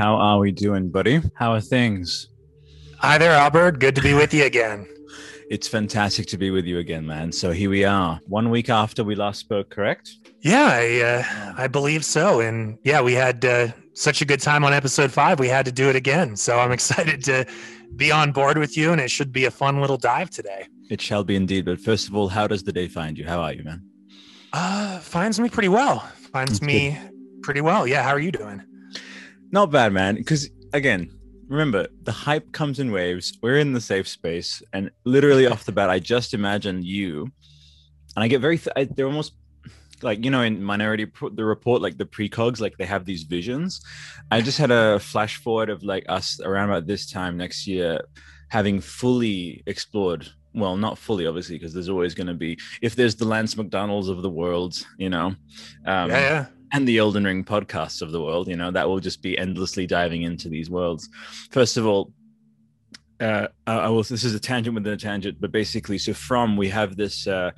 How are we doing, buddy? How are things? Hi there, Albert. Good to be with you again. It's fantastic to be with you again, man. So here we are, one week after we last spoke, correct? Yeah, I, uh, I believe so. And yeah, we had uh, such a good time on episode five. We had to do it again. So I'm excited to be on board with you, and it should be a fun little dive today. It shall be indeed. But first of all, how does the day find you? How are you, man? Uh, finds me pretty well. Finds That's me good. pretty well. Yeah. How are you doing? Not bad, man. Because again, remember the hype comes in waves. We're in the safe space, and literally off the bat, I just imagine you, and I get very. Th- I, they're almost like you know in Minority the report, like the precogs, like they have these visions. I just had a flash forward of like us around about this time next year, having fully explored well not fully obviously because there's always going to be if there's the lance mcdonald's of the world you know um, yeah, yeah and the Elden Ring podcasts of the world, you know, that will just be endlessly diving into these worlds. First of all, uh, I will. This is a tangent within a tangent, but basically, so from we have this uh,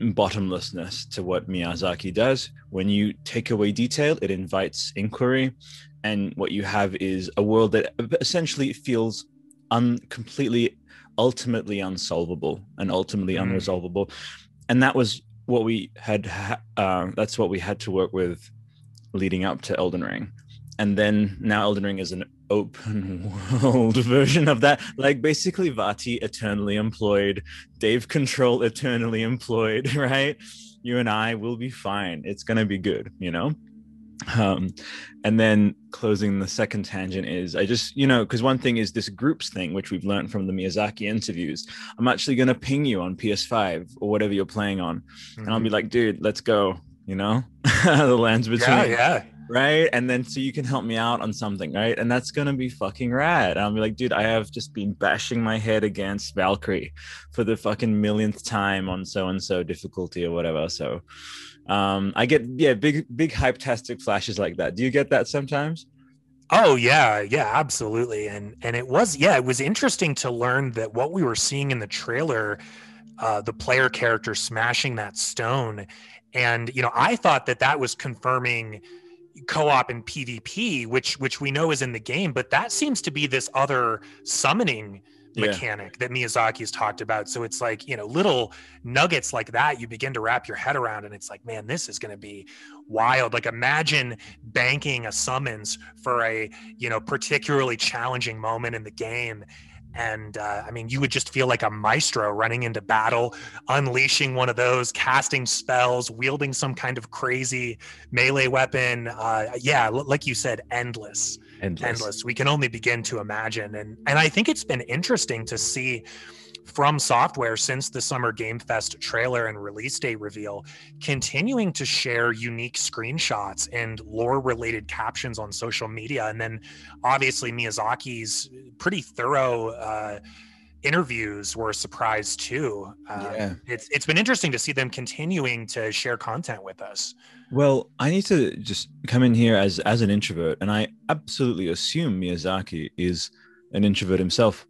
bottomlessness to what Miyazaki does. When you take away detail, it invites inquiry, and what you have is a world that essentially feels un completely, ultimately unsolvable and ultimately mm. unresolvable. And that was what we had uh, that's what we had to work with leading up to Elden Ring. And then now Elden Ring is an open world version of that. Like basically Vaati eternally employed, Dave Control eternally employed, right? You and I will be fine. It's gonna be good, you know? Um, and then closing the second tangent is i just you know because one thing is this groups thing which we've learned from the miyazaki interviews. I'm actually going to ping you on ps5 or whatever you're playing on. Mm-hmm. and i'll be mm-hmm. like dude let's go you know? The lands between. yeah, yeah. Right? And then so you can help me out on something right? And that's gonna be fucking rad. And i'll be like dude i have just been bashing my head against valkyrie for the fucking millionth time on so and so difficulty or whatever so um i get yeah big big hype tastic flashes like that. Do you get that sometimes? Oh yeah yeah absolutely. And and it was yeah it was interesting to learn that what we were seeing in the trailer uh the player character smashing that stone. And you know i thought that that was confirming co-op and pvp which which we know is in the game but that seems to be this other summoning mechanic yeah. that Miyazaki has talked about. So it's like, you know, little nuggets like that you begin to wrap your head around and it's like, man, this is going to be wild. Like imagine banking a summons for a, you know, particularly challenging moment in the game and uh, I mean, you would just feel like a maestro running into battle, unleashing one of those, casting spells, wielding some kind of crazy melee weapon. Uh, yeah, like you said, endless endless. endless. We can only begin to imagine. And and I think it's been interesting to see from software since the Summer Game Fest trailer and release date reveal, continuing to share unique screenshots and lore related captions on social media. And then obviously Miyazaki's pretty thorough uh, interviews were a surprise too. Uh, yeah. It's it's been interesting to see them continuing to share content with us. Well, I need to just come in here as as an introvert, and I absolutely assume Miyazaki is an introvert himself,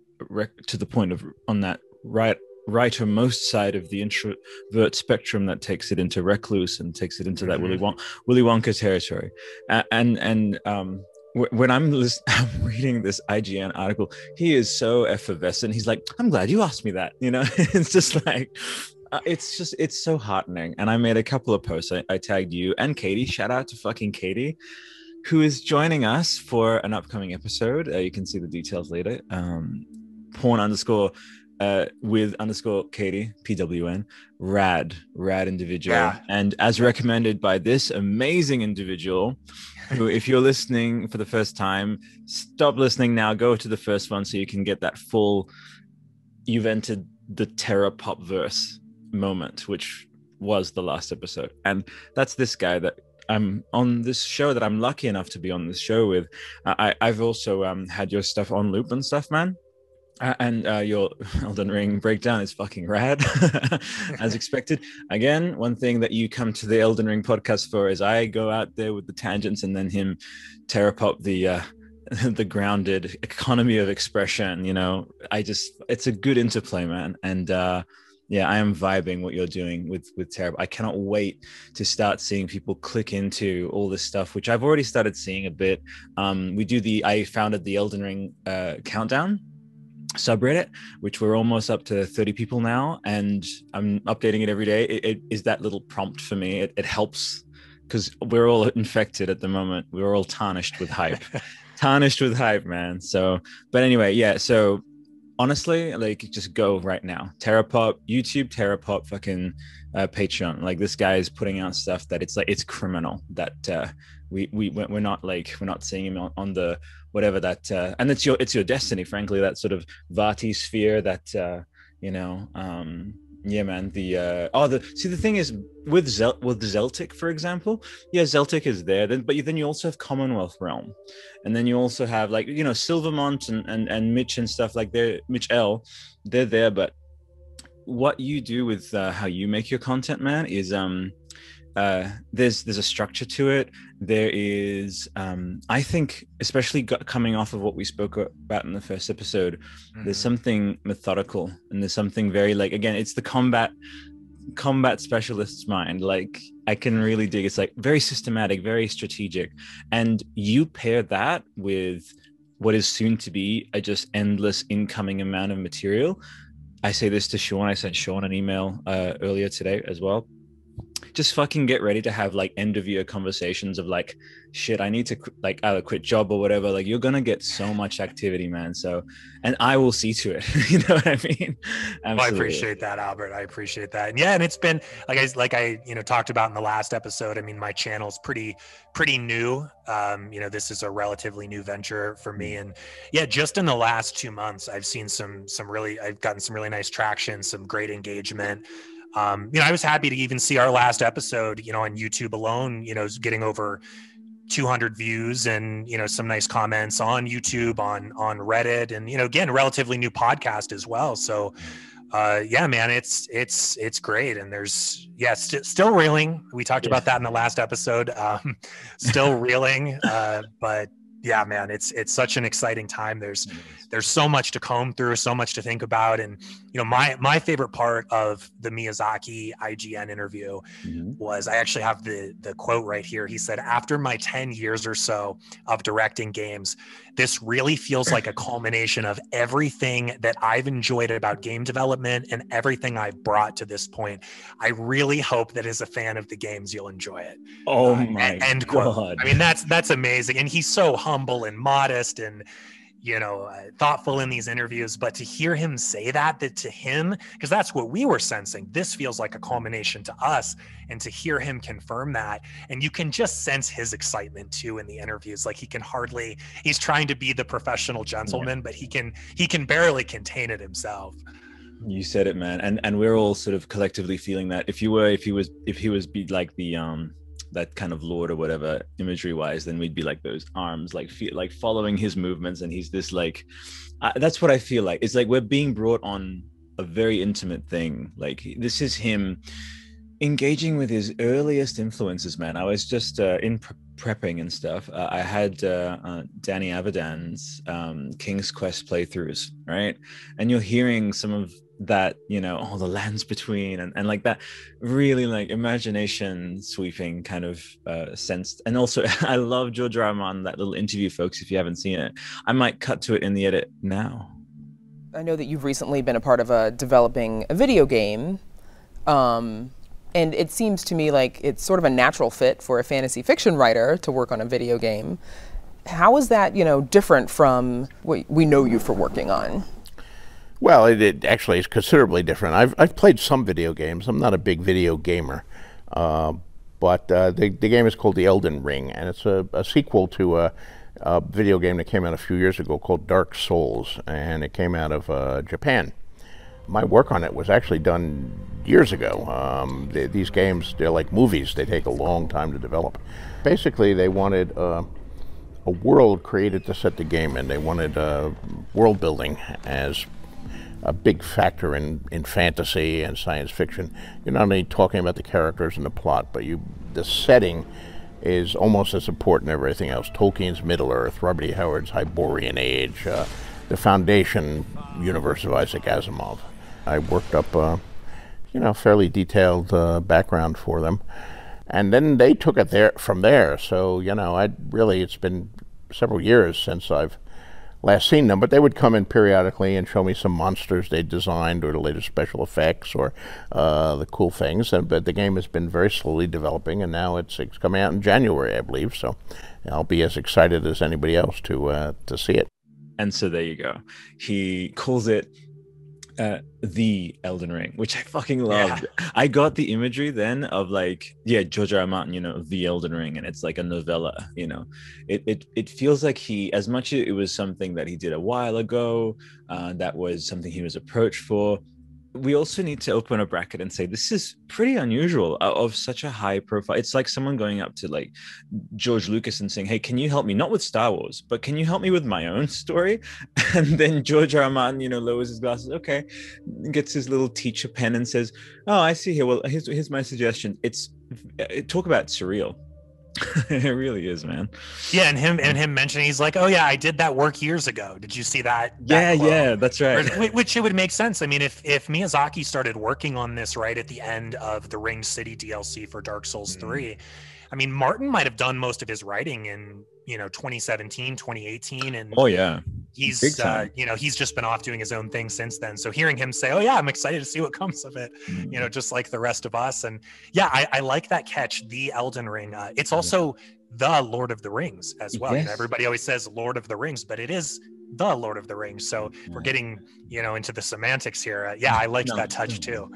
to the point of on that right right or most side of the introvert spectrum that takes it into recluse and takes it into mm-hmm. that Willy, Won- Willy Wonka territory, and and um, when I'm, I'm reading this IGN article, he is so effervescent. He's like, "I'm glad you asked me that." You know, it's just like, uh, it's just, it's so heartening. And I made a couple of posts. I, I tagged you and Katie. Shout out to fucking Katie, who is joining us for an upcoming episode. Uh, you can see the details later. Um, porn underscore uh, with underscore Katie PWN rad rad individual yeah. and as recommended by this amazing individual who if you're listening for the first time stop listening now go to the first one so you can get that full you've entered the terra pop verse moment which was the last episode and that's this guy that I'm on this show that I'm lucky enough to be on this show with. I, I've also um, had your stuff on loop and stuff, man. And uh, your Elden Ring breakdown is fucking rad, as expected. Again, one thing that you come to the Elden Ring podcast for is I go out there with the tangents and then him tear up the uh, the grounded economy of expression. You know, I just it's a good interplay, man. And uh, yeah, I am vibing what you're doing with with Terra. I cannot wait to start seeing people click into all this stuff, which I've already started seeing a bit. Um, we do the I founded the Elden Ring uh, countdown subreddit, which we're almost up to 30 people now, and I'm updating it every day. It, it is that little prompt for me. It, it helps because we're all infected at the moment. We're all tarnished with hype. tarnished with hype, man. So, but anyway, yeah. So honestly, like just go right now. Terrapop, YouTube, Terrapop, fucking uh, Patreon. Like this guy is putting out stuff that it's like it's criminal that uh, we we we're not like we're not seeing him on, on the whatever that uh, and it's your it's your destiny, frankly. That sort of Vaati sphere that uh, you know. Um, yeah, man. The uh oh, the see the thing is with Zel with Zeltik, for example. Yeah, Zeltik is there. Then, but then you also have Commonwealth Realm, and then you also have like you know Silvermont and and and Mitch and stuff like they're Mitch L. They're there, but what you do with uh, how you make your content, man, is um uh, there's there's a structure to it. There is, um, I think, especially coming off of what we spoke about in the first episode, mm-hmm. there's something methodical and there's something very like again, it's the combat combat specialist's mind. Like I can really dig. It's like very systematic, very strategic, and you pair that with what is soon to be a just endless incoming amount of material. I say this to Sean. I sent Sean an email uh, earlier today as well just fucking get ready to have like end of year conversations of like shit i need to like either quit job or whatever. Like you're gonna get so much activity man so and i will see to it you know what i mean? Well, i appreciate that albert i appreciate that and yeah and it's been like i like i you know talked about in the last episode i mean my channel's pretty pretty new um you know this is a relatively new venture for me and yeah just in the last two months i've seen some some really i've gotten some really nice traction some great engagement um, you know, I was happy to even see our last episode, you know, on YouTube alone, you know, getting over 200 views and you know some nice comments on YouTube, on on Reddit, and you know, again, relatively new podcast as well. So, uh, yeah, man, it's it's it's great, and there's yeah, st- still reeling. We talked yeah. about that in the last episode. Um, still reeling, uh, but yeah, man, it's it's such an exciting time. There's there's so much to comb through, so much to think about, and you know, my my favorite part of the Miyazaki IGN interview mm-hmm. was I actually have the the quote right here. He said, "After my ten years or so of directing games, this really feels like a culmination of everything that I've enjoyed about game development and everything I've brought to this point. I really hope that as a fan of the games, you'll enjoy it. Oh uh, my end god! Quote. I mean, that's that's amazing, and he's so humble and modest and you know uh, thoughtful in these interviews but to hear him say that that to him because that's what we were sensing. This feels like a culmination to us and to hear him confirm that and you can just sense his excitement too in the interviews. Like he can hardly he's trying to be the professional gentleman yeah. but he can he can barely contain it himself. You said it man. And and we're all sort of collectively feeling that if you were if he was if he was be like the um that kind of lord or whatever imagery wise then we'd be like those arms like feel like following his movements and he's this like uh, that's what i feel like. It's like we're being brought on a very intimate thing. Like this is him engaging with his earliest influences man. I was just uh, in pre- prepping and stuff. Uh, i had uh, uh, danny avidan's um, king's quest playthroughs right? And you're hearing some of that you know all the lands between and, and like that really like imagination sweeping kind of uh sense. And also i love George R. R. Martin that little interview folks if you haven't seen it. I might cut to it in the edit now. I know that you've recently been a part of a developing a video game um and it seems to me like it's sort of a natural fit for a fantasy fiction writer to work on a video game. How is that you know different from what we know you for working on well, it, it, actually is considerably different. I've, I've played some video games. I'm not a big video gamer. Uh, but uh, the, the game is called The Elden Ring, and it's a, a sequel to a, a, video game that came out a few years ago called Dark Souls, and it came out of uh, Japan. My work on it was actually done years ago. Um, these games, they're like movies, they take a long time to develop. Basically, they wanted uh, a world created to set the game in. They wanted uh, world building as a big factor in, in fantasy and science fiction. You're not only talking about the characters and the plot, but you the setting is almost as important as everything else. Tolkien's Middle Earth, Robert E. Howard's Hyborian Age, uh, the Foundation universe of Isaac Asimov. I worked up uh, you know, fairly detailed uh, background for them. And then they took it there from there. So, you know, I really, it's been several years since I've last seen them, but they would come in periodically and show me some monsters they designed or the latest special effects or uh, the cool things. And, but the game has been very slowly developing, and now it's, it's coming out in January, I believe. So I'll be as excited as anybody else to uh, to see it. And so there you go. He calls it uh, the Elden Ring, which I fucking loved. Yeah. I got the imagery then of like, yeah, George R. R. Martin, you know, the Elden Ring, and it's like a novella. You know, it it it feels like he, as much as it was something that he did a while ago, uh, that was something he was approached for we also need to open a bracket and say this is pretty unusual uh, of such a high profile. It's like someone going up to like George Lucas and saying, "Hey, can you help me not with Star Wars, but can you help me with my own story?" And then George R. Martin, you know, lowers his glasses, okay, gets his little teacher pen and says, "Oh, I see here. Well, here's here's my suggestion. It's uh, talk about surreal." it really is, man. Yeah, and him and him mentioning he's like, "Oh yeah, I did that work years ago. Did you see that?" that yeah, yeah, that's right. which it would make sense. I mean, if if Miyazaki started working on this right at the end of the Ring City DLC for Dark Souls mm-hmm. 3, I mean, Martin might have done most of his writing in you know 2017 2018 and oh yeah he's uh, you know he's just been off doing his own thing since then. So hearing him say oh yeah i'm excited to see what comes of it mm-hmm. you know just like the rest of us. And yeah i, I like that catch the elden ring. Uh, it's also the lord of the rings as well. Yes. you know, everybody always says lord of the rings but it is the Lord of the Rings. So we're getting, you know, into the semantics here. Uh, yeah, I liked no, that touch too.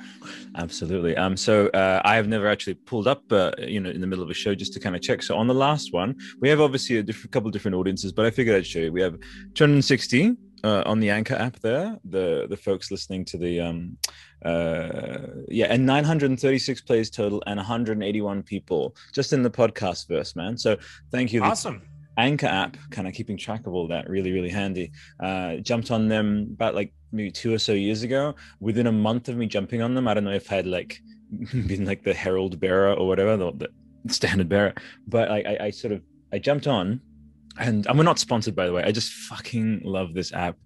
Absolutely. Um, so uh, I have never actually pulled up, uh, you know, in the middle of a show just to kind of check. So on the last one, we have obviously a different, couple different audiences, but I figured I'd show you. We have 260 uh, on the Anchor app there. The the folks listening to the um, uh, yeah, and 936 plays total and 181 people just in the podcast verse, man. So thank you. Awesome. Anchor app, kind of keeping track of all that, really, really handy. Uh, jumped on them about like maybe two or so years ago. Within a month of me jumping on them, I don't know if I had like been like the herald bearer or whatever, the, the standard bearer, but I, I sort of I jumped on and we're not sponsored by the way. I just fucking love this app.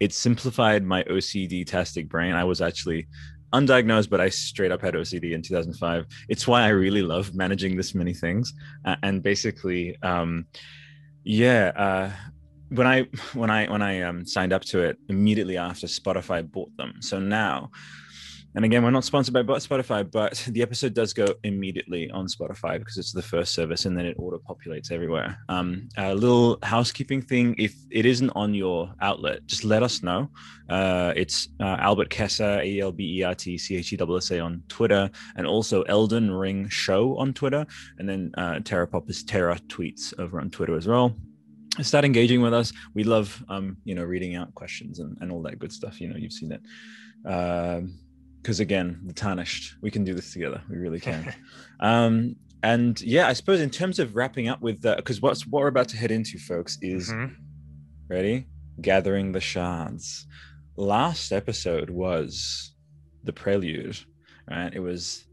It simplified my OCD tastic brain. I was actually undiagnosed, but I straight up had OCD in 2005. It's why I really love managing this many things. Uh, and basically, um, yeah, uh, when I when I when I um, signed up to it immediately after Spotify bought them. So now, and again, we're not sponsored by Spotify, but the episode does go immediately on Spotify because it's the first service, and then it auto populates everywhere. Um, a little housekeeping thing: if it isn't on your outlet, just let us know. Uh, it's uh, Albert Chessa, A L B E R T C H E S A on Twitter, and also Elden Ring Show on Twitter, and then uh, Terra Pop is Terra tweets over on Twitter as well. Start engaging with us. We love um you know reading out questions and, and all that good stuff. You know you've seen it. Um because again, the tarnished, we can do this together. We really can. um, and yeah, I suppose in terms of wrapping up with that, because what's what we're about to head into, folks, is mm-hmm. ready gathering the shards. Last episode was the prelude, right? It was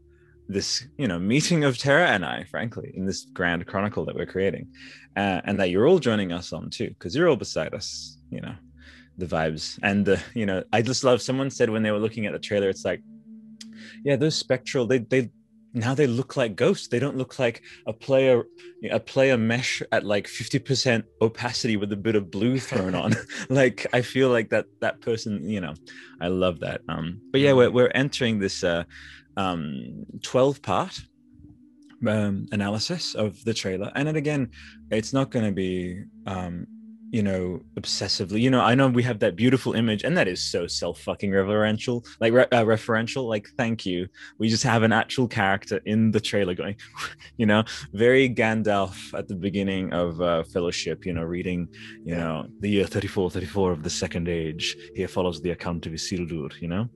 this, you know, meeting of Terra and I, frankly, in this grand chronicle that we're creating, uh, and that you're all joining us on too, because you're all beside us, you know the vibes. And the you know i just love someone said when they were looking at the trailer it's like yeah those spectral they they now they look like ghosts. They don't look like a player a player mesh at like 50% opacity with a bit of blue thrown on. Like i feel like that that person you know i love that. Um but yeah we're, we're entering this uh um 12 part um, analysis of the trailer. And then again it's not going to be um you know obsessively you know i know we have that beautiful image and that is so self fucking reverential like re- uh, referential like thank you. We just have an actual character in the trailer going you know very gandalf at the beginning of uh, fellowship you know reading you know the year 34 34 of the second age. Here follows the account of isildur you know?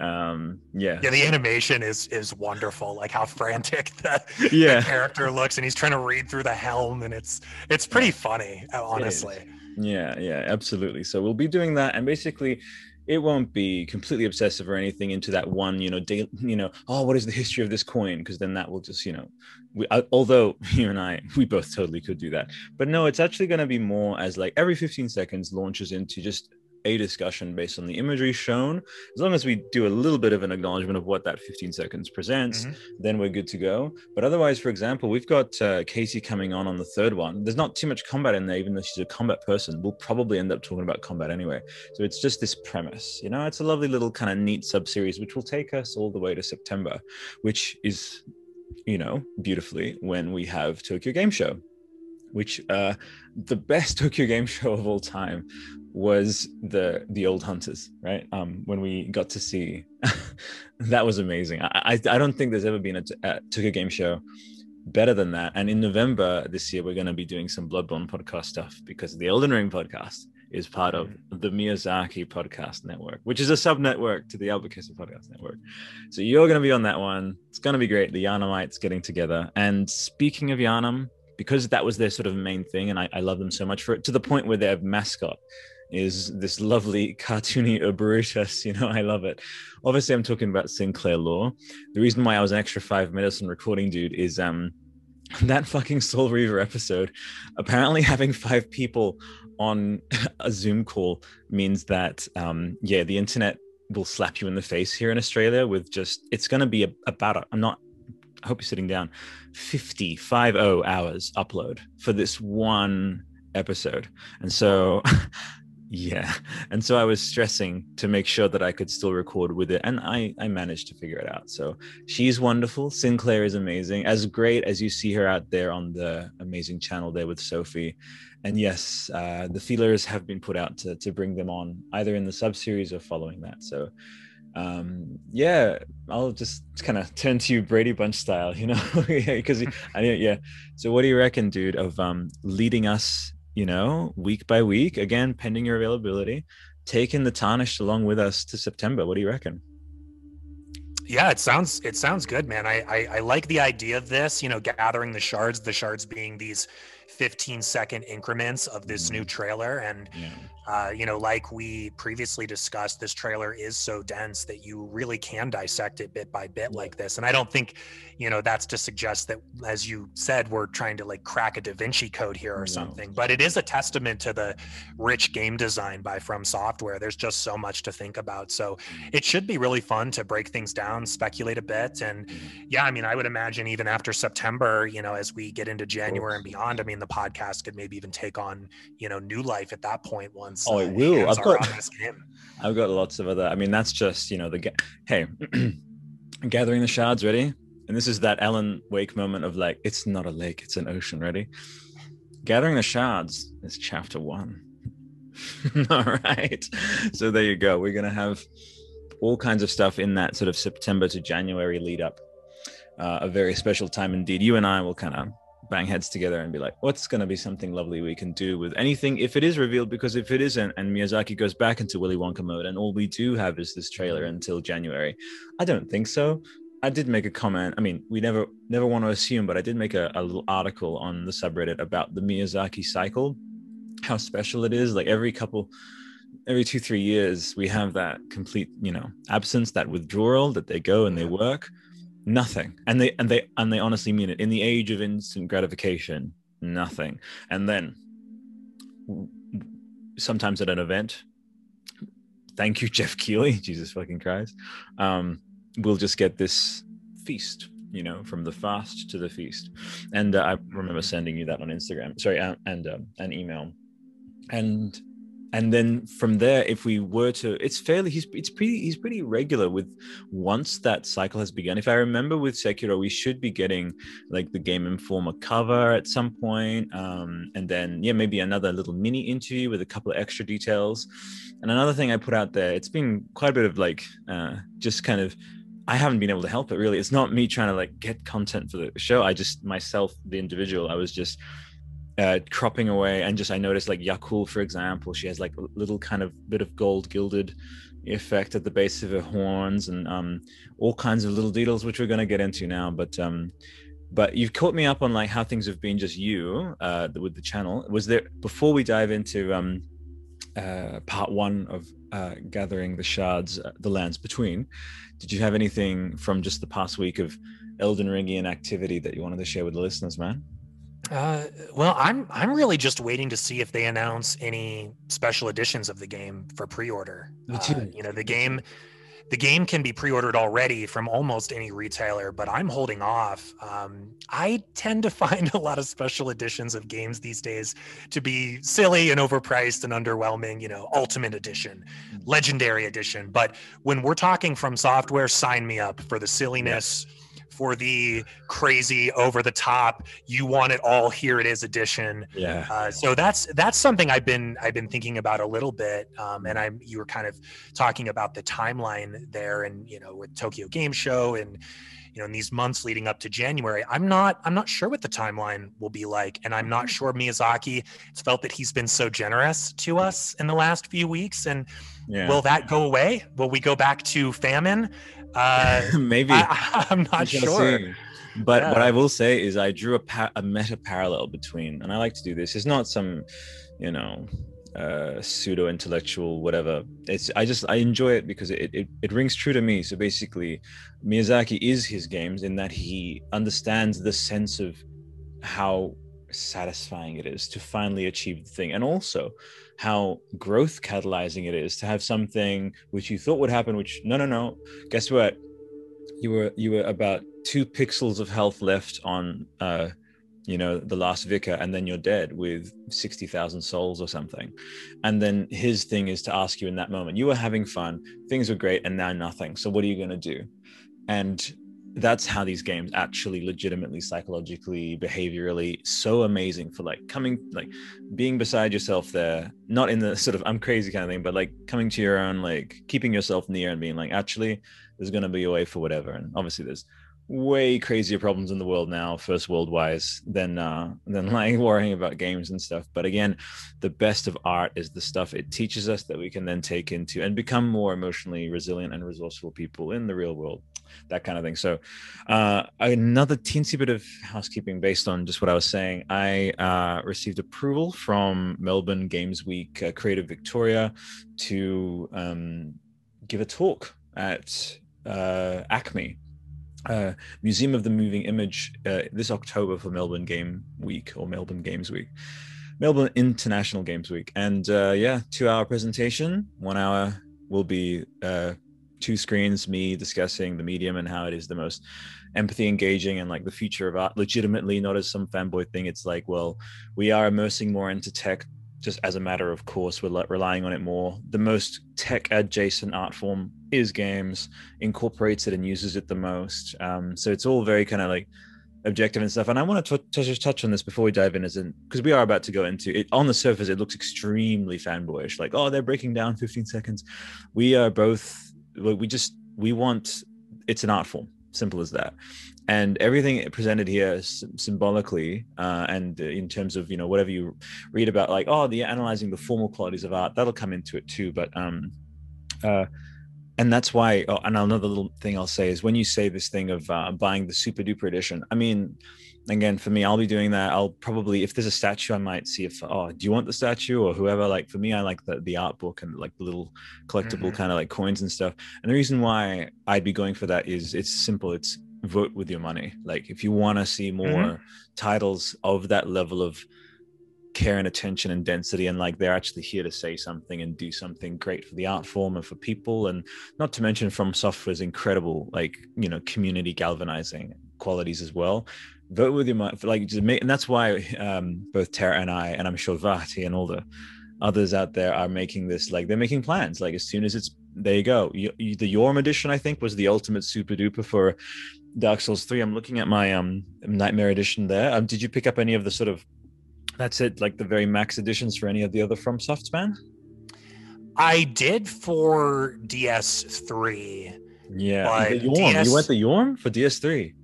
Um yeah. Yeah the animation is is wonderful like how frantic the, yeah. the character looks and he's trying to read through the helm and it's it's pretty funny honestly yeah yeah absolutely. So we'll be doing that and basically it won't be completely obsessive or anything into that one you know you know oh what is the history of this coin? because then that will just you know we, uh, although you and i we both totally could do that. But no it's actually going to be more as like every 15 seconds launches into just a discussion based on the imagery shown. As long as we do a little bit of an acknowledgement of what that 15 seconds presents, Mhm. then we're good to go. But otherwise, for example, we've got uh, Casey coming on on the third one. There's not too much combat in there, even though she's a combat person. We'll probably end up talking about combat anyway. So it's just this premise, you know. It's a lovely little kind of neat sub series, which will take us all the way to September, which is, you know, beautifully when we have Tokyo Game Show, which uh, the best Tokyo Game Show of all time was the the old hunters right? Um when we got to see that was amazing. I i, I don't think there's ever been a, a game show better than that. And in november this year we're going to be doing some bloodborne podcast stuff because the elden ring podcast is part of the miyazaki podcast network which is a sub network to the albuquerque podcast network. So you're going to be on that one. It's going to be great. The Yharnamites getting together. And speaking of Yharnam because that was their sort of main thing and I, I love them so much for it to the point where they their mascot is this lovely cartoony Brutus. You know, I love it. Obviously, I'm talking about Sinclair Law. The reason why I was an extra five minutes on recording, dude, is um that fucking Soul Reaver episode. Apparently, having five people on a Zoom call means that um yeah, the internet will slap you in the face here in Australia with just it's going to be a, about I'm not I hope you're sitting down 50 50 hours upload for this one episode. And so yeah. And so i was stressing to make sure that i could still record with it and i i managed to figure it out. So she's wonderful. Sinclair is amazing. As great as you see her out there on the amazing channel there with sophie. And yes uh, the feelers have been put out to, to bring them on either in the sub series or following that. So um yeah i'll just kind of turn to you brady bunch style you know? Because i yeah. So what do you reckon dude of um leading us you know, week by week, again, pending your availability, taking the tarnished along with us to September. What do you reckon? Yeah, it sounds it sounds good, man. I, I I like the idea of this. You know, gathering the shards. The shards being these 15 second increments of this new mm. trailer, and Yeah. Uh, you know, like we previously discussed, this trailer is so dense that you really can dissect it bit by bit like this. And I don't think, you know, that's to suggest that, as you said, we're trying to like crack a Da Vinci code here or No. something. But it is a testament to the rich game design by From Software. There's just so much to think about. So it should be really fun to break things down, speculate a bit, and yeah, I mean, I would imagine even after September, you know, as we get into January and beyond, I mean, the podcast could maybe even take on, you know, new life at that point once. Oh, it will. I've got- on this game. I've got lots of other. I mean, that's just you know the ga- hey, gathering the shards. Ready? And this is that Alan Wake moment of like, it's not a lake, it's an ocean. Ready? Gathering the shards is chapter one. all right. So there you go. We're gonna have all kinds of stuff in that sort of September to January lead up. Uh, a very special time indeed. You and I will kind of bang heads together and be like, what's going to be something lovely we can do with anything if it is revealed? Because if it isn't, and Miyazaki goes back into Willy Wonka mode, and all we do have is this trailer until January, I don't think so. I did make a comment. I mean, we never never want to assume, but I did make a, a little article on the subreddit about the Miyazaki cycle, how special it is. Like every couple, every two three years, we have that complete, you know, absence, that withdrawal that they go and they work nothing. And they and they and they honestly mean it. In the age of instant gratification nothing. And then sometimes at an event thank you Jeff Keighley jesus fucking christ um we'll just get this feast you know from the fast to the feast. And uh, i remember sending you that on instagram sorry and um, an email. And and then from there if we were to it's fairly he's it's pretty he's pretty regular with once that cycle has begun if i remember with sekiro we should be getting like the game informer cover at some point um and then yeah maybe another little mini interview with a couple of extra details and another thing i put out there it's been quite a bit of like uh just kind of I haven't been able to help it really. It's not me trying to like get content for the show. I just myself, the individual, I was just uh, cropping away and just I noticed like Yakul, for example, she has like a little kind of bit of gold gilded effect at the base of her horns and um, all kinds of little details which we're going to get into now. But um, but you've caught me up on like how things have been just you uh, with the channel. Was there before we dive into um, uh, part one of uh, gathering the shards, uh, the lands between? Did you have anything from just the past week of Elden Ringian activity that you wanted to share with the listeners, man? Uh, well, I'm I'm really just waiting to see if they announce any special editions of the game for pre-order. Me Uh, you know, the game the game can be pre-ordered already from almost any retailer, but I'm holding off. Um, I tend to find a lot of special editions of games these days to be silly and overpriced and underwhelming. You know, Ultimate Edition, mm. Legendary Edition. But when we're talking from software, sign me up for the silliness. For the crazy over the top you want it all here it is edition yeah uh, so that's that's something i've been i've been thinking about a little bit um, and i'm you were kind of talking about the timeline there and you know with tokyo game show and you know in these months leading up to january i'm not i'm not sure what the timeline will be like and i'm not mm-hmm. sure miyazaki it's felt that he's been so generous to us in the last few weeks and yeah. will that go away will we go back to famine uh, Maybe I, am not sure. See. But yeah. what I will say is, I drew a, pa- a meta parallel between, and I like to do this. It's not some, you know, uh, pseudo intellectual whatever. It's I just I enjoy it because it, it it rings true to me. So basically, Miyazaki is his games in that he understands the sense of how satisfying it is to finally achieve the thing, and also how growth catalyzing it is to have something which you thought would happen which no no no. Guess what? You were you were about two pixels of health left on uh you know the last vicar and then you're dead with 60,000 souls or something. And then his thing is to ask you in that moment. You were having fun. Things were great and now nothing. So what are you going to do? And that's how these games actually legitimately psychologically behaviorally so amazing for like coming like being beside yourself there not in the sort of i'm crazy kind of thing but like coming to your own like keeping yourself near and being like actually there's going to be a way for whatever and obviously there's way crazier problems in the world now first world wise than uh than like worrying about games and stuff but again the best of art is the stuff it teaches us that we can then take into and become more emotionally resilient and resourceful people in the real world that kind of thing. So, uh, another teensy bit of housekeeping based on just what I was saying. I uh, received approval from Melbourne Games Week uh, Creative Victoria to um, give a talk at uh, ACMI. Uh, Museum of the Moving Image uh, this October for Melbourne Game Week or Melbourne Games Week. Melbourne International Games Week. And yeah, two hour presentation, one hour will be two screens, me discussing the medium and how it is the most empathy engaging and like the future of art legitimately, not as some fanboy thing. It's like, well, we are immersing more into tech just as a matter of course. We're relying on it more. The most tech adjacent art form is games, incorporates it and uses it the most. Um, so it's all very kind of like objective and stuff. And I want to just touch on this before we dive in, as in because we are about to go into it. On the surface, it looks extremely fanboyish, like oh, they're breaking down 15 seconds. We are both we just we want it's an art form simple as that. And everything presented here symbolically uh, and in terms of you know whatever you read about like oh the analyzing the formal qualities of art that'll come into it too but um uh and that's why oh, and another little thing i'll say is when you say this thing of uh, buying the super duper edition i mean again for me i'll be doing that. I'll probably if there's a statue i might see if oh do you want the statue? Or whoever like for me i like the, the art book and like the little collectible mm-hmm. kind of like coins and stuff. And the reason why i'd be going for that is it's simple. It's vote with your money. Like if you want to see more mm-hmm. titles of that level of care and attention and density and like they're actually here to say something and do something great for the art form and for people. And not to mention from software's incredible like you know community galvanizing qualities as well vote with your mind like just make, and that's why um, both Tara and I and I'm sure Vaati and all the others out there are making this like they're making plans. Like as soon as it's there you go. You, you, the Yhorm edition I think was the ultimate super duper for Dark Souls 3 I'm looking at my um Nightmare edition there. Um, did you pick up any of the sort of that's it like the very max editions for any of the other FromSofts man I did for DS3 yeah the Yhorm. DS... you went the Yhorm for DS3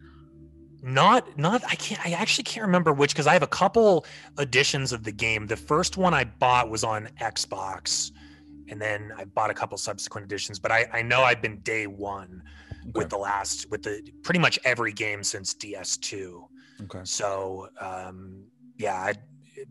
not not i can't i actually can't remember which because i have a couple editions of the game. The first one i bought was on xbox and then i bought a couple subsequent editions but i i know i've been day one okay. with the last with the pretty much every game since ds2 okay. So um yeah I,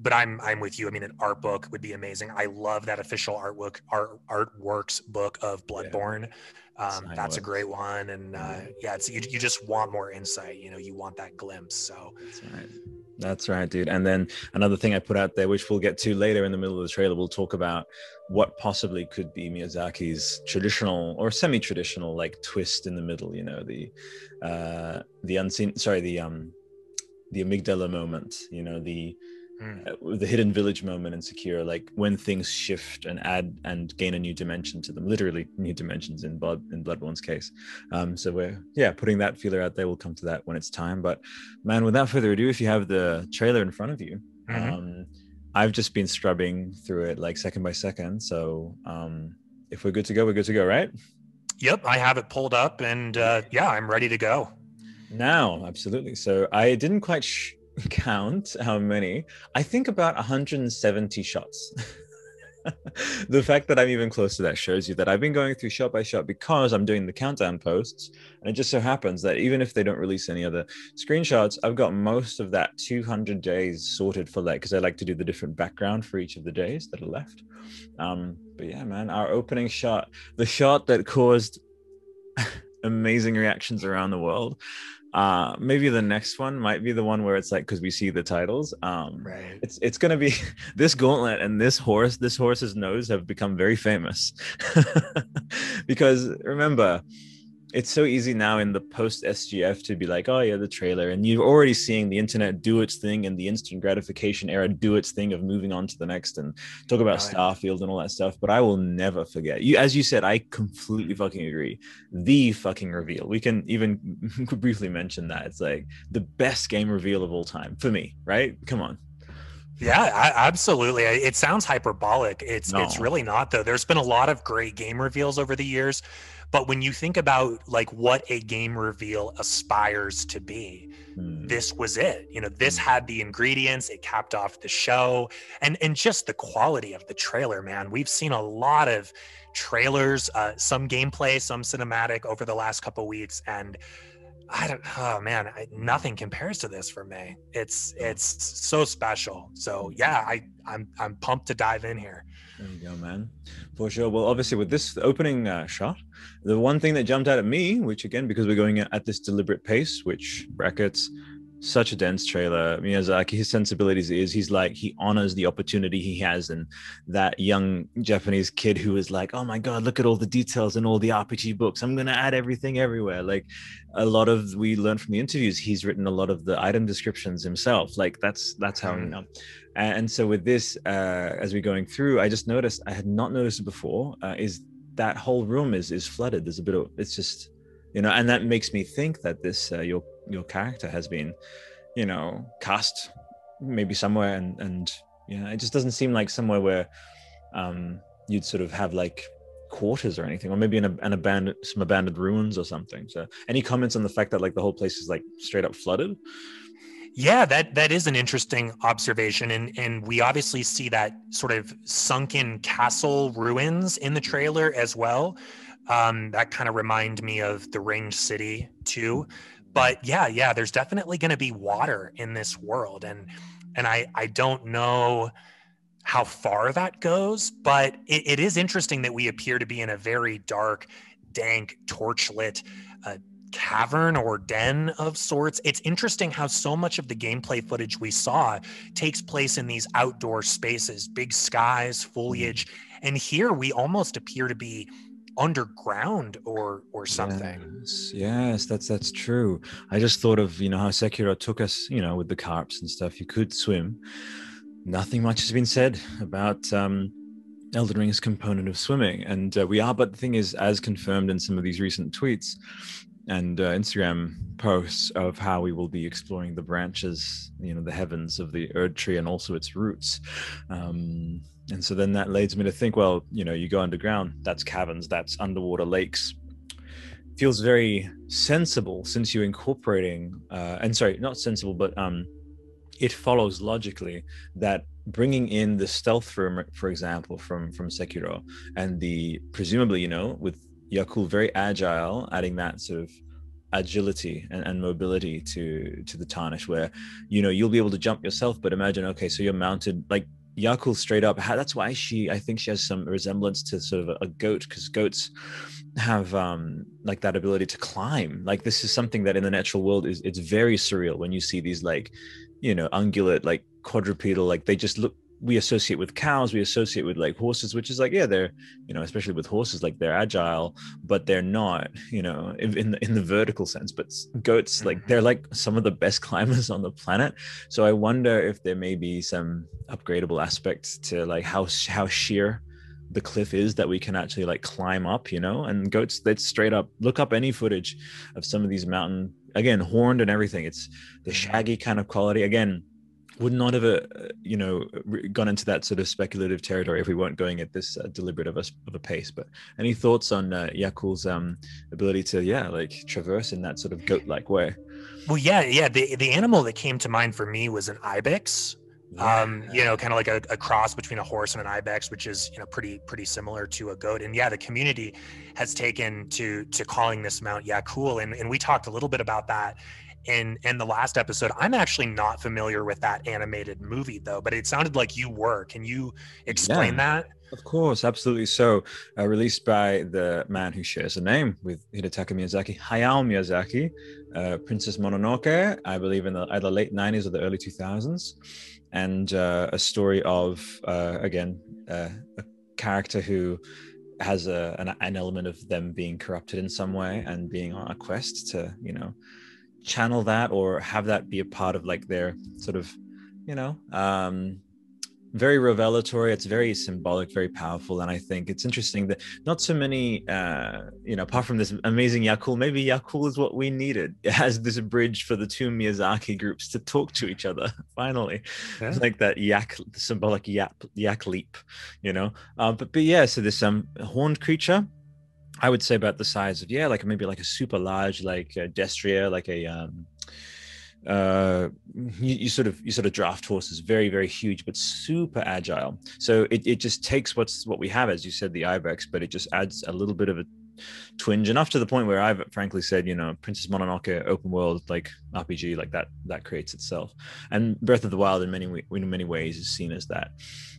but I'm I'm with you. I mean, an art book would be amazing. I love that official artwork art artworks book of Bloodborne. Yeah. Um, that's a great one, and uh, yeah, it's you, you just want more insight. You know, you want that glimpse. So that's right. That's right, dude. And then another thing I put out there, which we'll get to later in the middle of the trailer, we'll talk about what possibly could be Miyazaki's traditional or semi-traditional like twist in the middle. You know, the uh, the unseen, sorry, the um, the amygdala moment. You know, the mm. uh, the hidden village moment in Sekiro, like when things shift and add and gain a new dimension to them, literally new dimensions in Blood in Bloodborne's case. Um, so we're yeah putting that feeler out there. We'll come to that when it's time. But man, without further ado, if you have the trailer in front of you. Mm-hmm. Um, I've just been scrubbing through it like second by second. So um, if we're good to go, we're good to go, right? Yep, I have it pulled up, and uh, yeah, I'm ready to go. Now, absolutely. So I didn't quite sh- count how many. I think about 170 shots. the fact that I'm even close to that shows you that I've been going through shot by shot because I'm doing the countdown posts. And it just so happens that even if they don't release any other screenshots, I've got most of that 200 days sorted for that because I like to do the different background for each of the days that are left. Um, but yeah, man, our opening shot, the shot that caused amazing reactions around the world uh maybe the next one might be the one where it's like because we see the titles. Um right. it's it's gonna be this gauntlet and this horse this horse's nose have become very famous. Because remember it's so easy now in the post SGF to be like, oh yeah, the trailer, and you're already seeing the internet do its thing and the instant gratification era do its thing of moving on to the next and talk about oh, Starfield and all that stuff. But I will never forget you, as you said. I completely fucking agree. The fucking reveal. We can even briefly mention that it's like the best game reveal of all time for me. Right? Come on. Yeah, I, absolutely. It sounds hyperbolic. It's no. it's really not though. There's been a lot of great game reveals over the years. But when you think about like what a game reveal aspires to be, mm. this was it. You know, this hmm. had the ingredients, it capped off the show and and just the quality of the trailer, man. We've seen a lot of trailers, uh, some gameplay, some cinematic over the last couple weeks and I don't. Oh man, I, nothing compares to this for me. It's it's so special. So yeah, I I'm I'm pumped to dive in here. There you go, man. For sure. Well, obviously, with this opening uh, shot, the one thing that jumped out at me, which again, because we're going at this deliberate pace, which brackets such a dense trailer. Miyazaki, his sensibilities is he's like he honors the opportunity he has, and that young Japanese kid who is like, oh my god, look at all the details in all the RPG books. I'm gonna add everything everywhere. Like a lot of we learned from the interviews, he's written a lot of the item descriptions himself. Like that's that's how you mm. know. And so with this, uh, as we're going through, I just noticed I had not noticed it before. Uh, is that whole room is is flooded? There's a bit of it's just you know, and that makes me think that this uh, your your character has been, you know, cast maybe somewhere, and and you know, it just doesn't seem like somewhere where um, you'd sort of have like quarters or anything, or maybe in a, an abandoned some abandoned ruins or something. So, any comments on the fact that like the whole place is like straight up flooded? Yeah, that that is an interesting observation, and and we obviously see that sort of sunken castle ruins in the trailer as well. Um, that kind of remind me of the Ringed City too. But yeah, yeah, there's definitely going to be water in this world, and and I I don't know how far that goes, but it, it is interesting that we appear to be in a very dark, dank, torchlit. Uh, cavern or den of sorts. It's interesting how so much of the gameplay footage we saw takes place in these outdoor spaces, big skies, foliage. And here we almost appear to be underground or or something. Yes, yes, that's that's true. I just thought of, you know, how Sekiro took us, you know, with the carps and stuff. You could swim. Nothing much has been said about um Elden Ring's component of swimming. And uh, we are, but the thing is, as confirmed in some of these recent tweets, and uh, Instagram posts of how we will be exploring the branches, you know, the heavens of the Erd tree and also its roots. Um, and so then that leads me to think, well, you know, you go underground, that's caverns, that's underwater lakes. Feels very sensible since you're incorporating, uh, and sorry, not sensible, but um, it follows logically that bringing in the stealth room, for example, from from Sekiro, and the presumably, you know, with Yakul very agile, adding that sort of agility and, and mobility to to the tarnish where you know you'll be able to jump yourself but imagine okay so you're mounted like Yakul straight up that's why she I think she has some resemblance to sort of a, goat because goats have um like that ability to climb. Like this is something that in the natural world is it's very surreal when you see these like you know ungulate like quadrupedal like they just look we associate with cows we associate with like horses which is like yeah they're you know especially with horses like they're agile but they're not you know in, in the, in the vertical sense but goats like Mm-hmm. they're like some of the best climbers on the planet so i wonder if there may be some upgradable aspects to like how how sheer the cliff is that we can actually like climb up you know and goats that straight up look up any footage of some of these mountain again horned and everything it's the Mm-hmm. shaggy kind of quality again would not have uh, you know gone into that sort of speculative territory if we weren't going at this uh, deliberate of a, of a pace but any thoughts on uh, yakul's um ability to yeah like traverse in that sort of goat like way Well, yeah, yeah. The the animal that came to mind for me was an ibex. Um, you know, kind of like a, a cross between a horse and an ibex, which is you know pretty pretty similar to a goat. And yeah, the community has taken to to calling this Mount Yakul, and and we talked a little bit about that in in the last episode. I'm actually not familiar with that animated movie though, but it sounded like you were. Can you explain Yeah. that? Of course, absolutely. So, uh, released by the man who shares a name with Hidetaka Miyazaki, Hayao Miyazaki, uh, Princess Mononoke, I believe in the either late 90s or the early 2000s, and uh, a story of, uh, again, uh, a character who has a, an, an element of them being corrupted in some way and being on a quest to, you know, channel that or have that be a part of like their sort of, you know, um, very revelatory. It's very symbolic very powerful and i think it's interesting that not so many uh you know apart from this amazing yakul maybe yakul is what we needed it has this bridge for the two miyazaki groups to talk to each other finally. Yeah. it's like that yak symbolic yak yak leap you know? Uh, but but yeah so this um horned creature i would say about the size of yeah like maybe like a super large like uh, destrier like a um uh you, you sort of you sort of draft horses very very huge but super agile. So it, it just takes what's what we have as you said the ibex but it just adds a little bit of a twinge enough to the point where i've frankly said you know princess mononoke open world like rpg like that that creates itself. And breath of the wild in many in many ways is seen as that.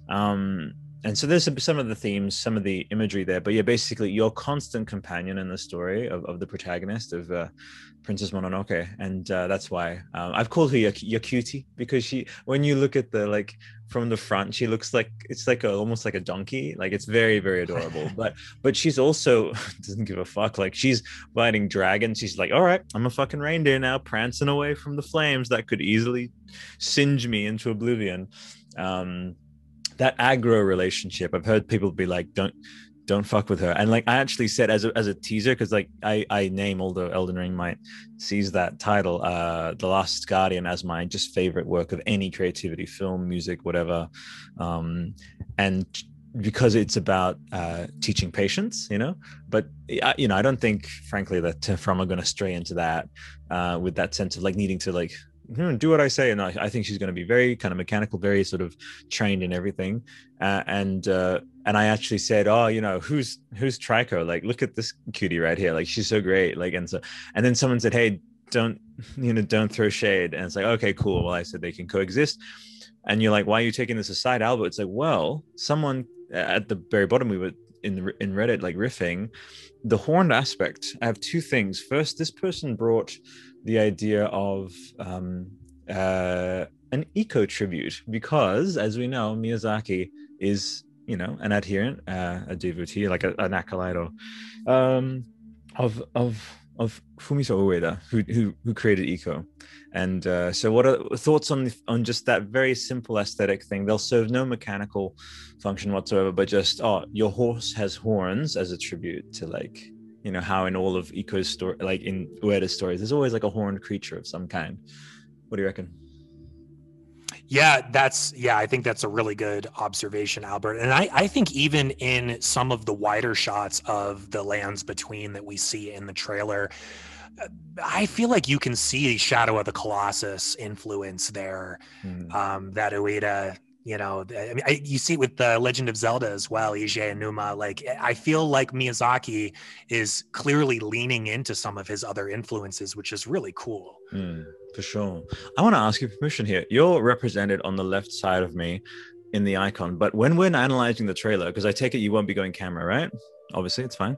Um and so there's some, of the themes some of the imagery there but yeah basically your constant companion in the story of, of the protagonist of uh, Princess Mononoke, and uh, that's why um, I've called her your, your cutie because she, when you look at the like from the front, she looks like it's like a almost like a donkey, like it's very very adorable. but but she's also doesn't give a fuck. Like she's fighting dragons. She's like, all right, I'm a fucking reindeer now, prancing away from the flames that could easily singe me into oblivion. Um, that aggro relationship, I've heard people be like, don't don't fuck with her. And like i actually said as a, as a teaser because like i i name although elden ring might seize that title uh the last guardian as my just favorite work of any creativity film music whatever. Um and because it's about uh teaching patience you know? But you know i don't think frankly that from are going to stray into that uh with that sense of like needing to like "Hmm, do what i say and I, I think she's going to be very kind of mechanical very sort of trained in everything uh, and uh and I actually said, "Oh, you know, who's who's Trico? Like, look at this cutie right here. Like, she's so great. Like, and so, and then someone said, "Hey, don't you know, don't throw shade." And it's like, "Okay, cool." Well, I said they can coexist. And you're like, "Why are you taking this aside, Albert?" It's like, well, someone at the very bottom we were in in Reddit like riffing the horned aspect. I have two things. First, this person brought the idea of um, uh, an Ico tribute because, as we know, Miyazaki is you know an adherent uh, a devotee like a, an acolyte or um of of of Fumito Ueda who who, who created Ico. And uh, so what are thoughts on the, on just that very simple aesthetic thing? They'll serve no mechanical function whatsoever but just oh your horse has horns as a tribute to like you know how in all of Ico's story like in Ueda's stories there's always like a horned creature of some kind what do you reckon Yeah, that's yeah, I think that's a really good observation, Albert. And I, I think even in some of the wider shots of the lands between that we see in the trailer, I feel like you can see Shadow of the Colossus influence there. Hmm. Um, that Ueda, you know i mean I, you see it with the legend of zelda as well Eiji Aonuma. like i feel like miyazaki is clearly leaning into some of his other influences which is really cool Mm, for sure. I want to ask you permission here. You're represented on the left side of me in the icon, but when we're analyzing the trailer, because I take it you won't be going camera, right? Obviously, it's fine.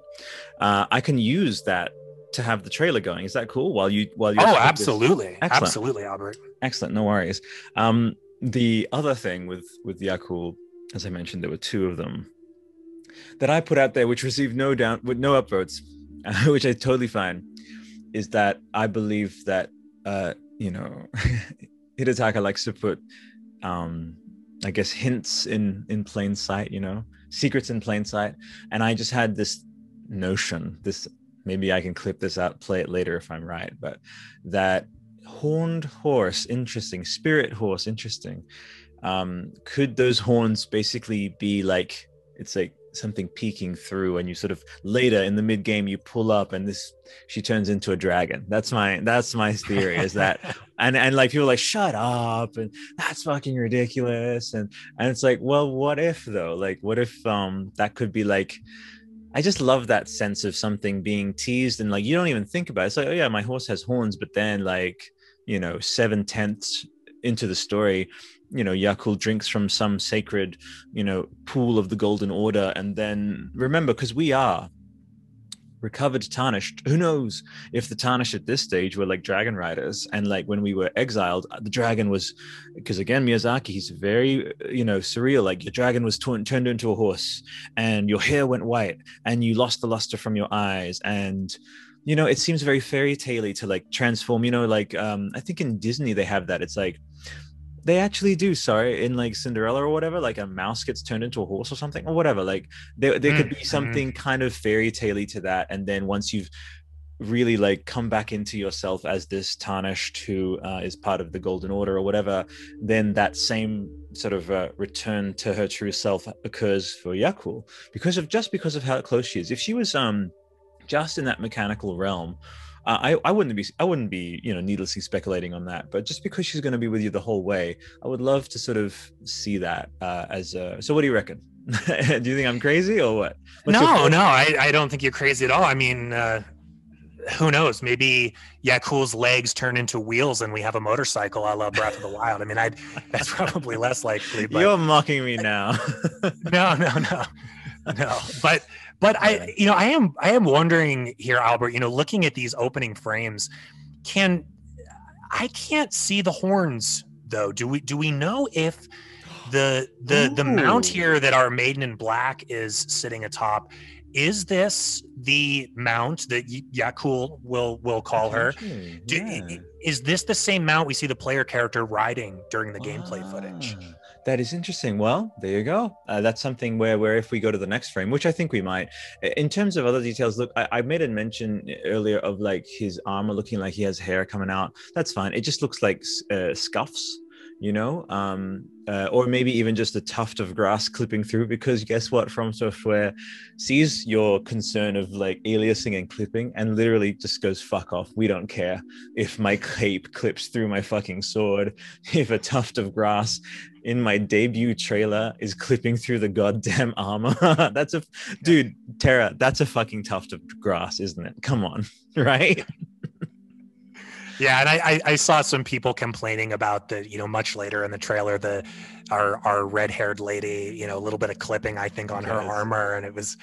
Uh, I can use that to have the trailer going. Is that cool? While you while you oh absolutely Excellent. absolutely albert excellent, no worries. Um, the other thing with with Yakul, as I mentioned, there were two of them that I put out there, which received no down with no upvotes, which I totally fine. Is that I believe that uh, you know, Hidetaka likes to put, um, I guess, hints in in plain sight. You know, secrets in plain sight. And I just had this notion. This maybe I can clip this out, play it later if I'm right. But that horned horse, interesting. Spirit horse, interesting. Um, could those horns basically be like it's like something peeking through and you sort of later in the mid game you pull up and this she turns into a dragon that's my that's my theory is that and and like people are like shut up and that's fucking ridiculous and and it's like well what if though like what if um that could be like I just love that sense of something being teased and like you don't even think about it. It's like, oh yeah, my horse has horns, but then like, you know, seven tenths into the story, you know Yakul drinks from some sacred, you know, pool of the Golden Order, and then remember, because we are recovered tarnished. Who knows if the tarnished at this stage were like dragon riders, and like when we were exiled, uh, the dragon was because again Miyazaki, he's very uh, you know surreal. Like your dragon was torn, turned into a horse, and your hair went white, and you lost the luster from your eyes, and you know it seems very fairy tale to like transform. You know, like um I think in Disney they have that. It's like they actually do sorry in like cinderella or whatever like a mouse gets turned into a horse or something or whatever like there, there could be something kind of fairy tale to that and then once you've really like come back into yourself as this tarnished who uh, is part of the golden order or whatever then that same sort of uh, return to her true self occurs for yakul because of just because of how close she is if she was um just in that mechanical realm uh, I, I wouldn't be I wouldn't be you know needlessly speculating on that, but just because she's going to be with you the whole way, I would love to sort of see that uh, as a, so. What do you reckon? do you think I'm crazy or what? What's no, no, I, I don't think you're crazy at all. I mean, uh, who knows? Maybe Yakul's legs turn into wheels and we have a motorcycle I love Breath of the Wild. I mean, I that's probably less likely. But... You're mocking me now. no, no, no, no. But but I, you know, I am I am wondering here, Albert. You know, looking at these opening frames, can I can't see the horns though? Do we do we know if the the Ooh. the mount here that our maiden in black is sitting atop is this the mount that Yakul will will call her? Do, Is this the same mount we see the player character riding during the gameplay ah. footage? That is interesting. Well, there you go. Uh, that's something where, where if we go to the next frame, which I think we might, in terms of other details, look, I, I made a mention earlier of like his armor looking like he has hair coming out. That's fine. It just looks like uh, scuffs you know, um, uh, or maybe even just a tuft of grass clipping through. Because guess what? From Software sees your concern of like aliasing and clipping, and literally just goes "fuck off." We don't care if my cape clips through my fucking sword. If a tuft of grass in my debut trailer is clipping through the goddamn armor. that's a dude, Tara. That's a fucking tuft of grass, isn't it? Come on, right? Yeah, and I, I saw some people complaining about the you know much later in the trailer the our our red haired lady you know a little bit of clipping I think on her armor and it was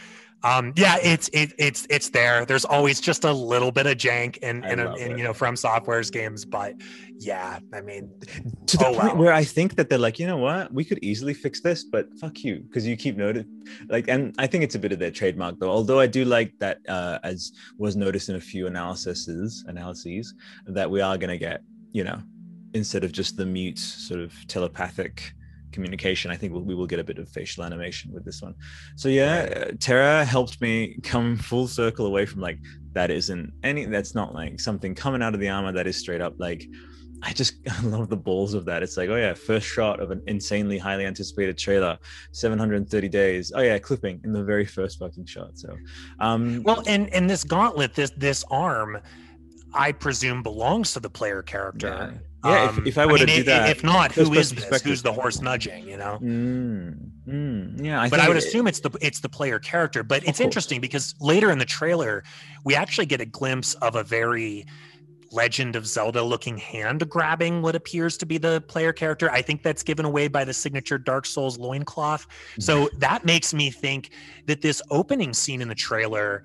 um yeah it's it, it's it's there. There's always just a little bit of jank in in, a, in you know from software's games but yeah i mean to the oh, point where i think that they're like you know what? We could easily fix this but fuck you because you keep noted like and i think it's a bit of their trademark though. Although i do like that uh as was noticed in a few analyses analyses that we are going to get you know instead of just the mute sort of telepathic communication, I think we'll, we will get a bit of facial animation with this one. So yeah, Terra helped me come full circle away from like that isn't any that's not like something coming out of the armor that is straight up like I just love the balls of that. It's like, oh yeah, first shot of an insanely highly anticipated trailer, 730 days. Oh yeah, clipping in the very first fucking shot. So, um, well, and and this gauntlet, this this arm, I presume belongs to the player character. Yeah, Um, if, if I were to mean, do that, if not, who is this? Who's the horse nudging? You know. Mm, mm, yeah, I but I would it- assume it's the it's the player character. But it's course. interesting because later in the trailer, we actually get a glimpse of a very Legend of Zelda looking hand grabbing what appears to be the player character. I think that's given away by the signature Dark Souls loincloth. So that makes me think that this opening scene in the trailer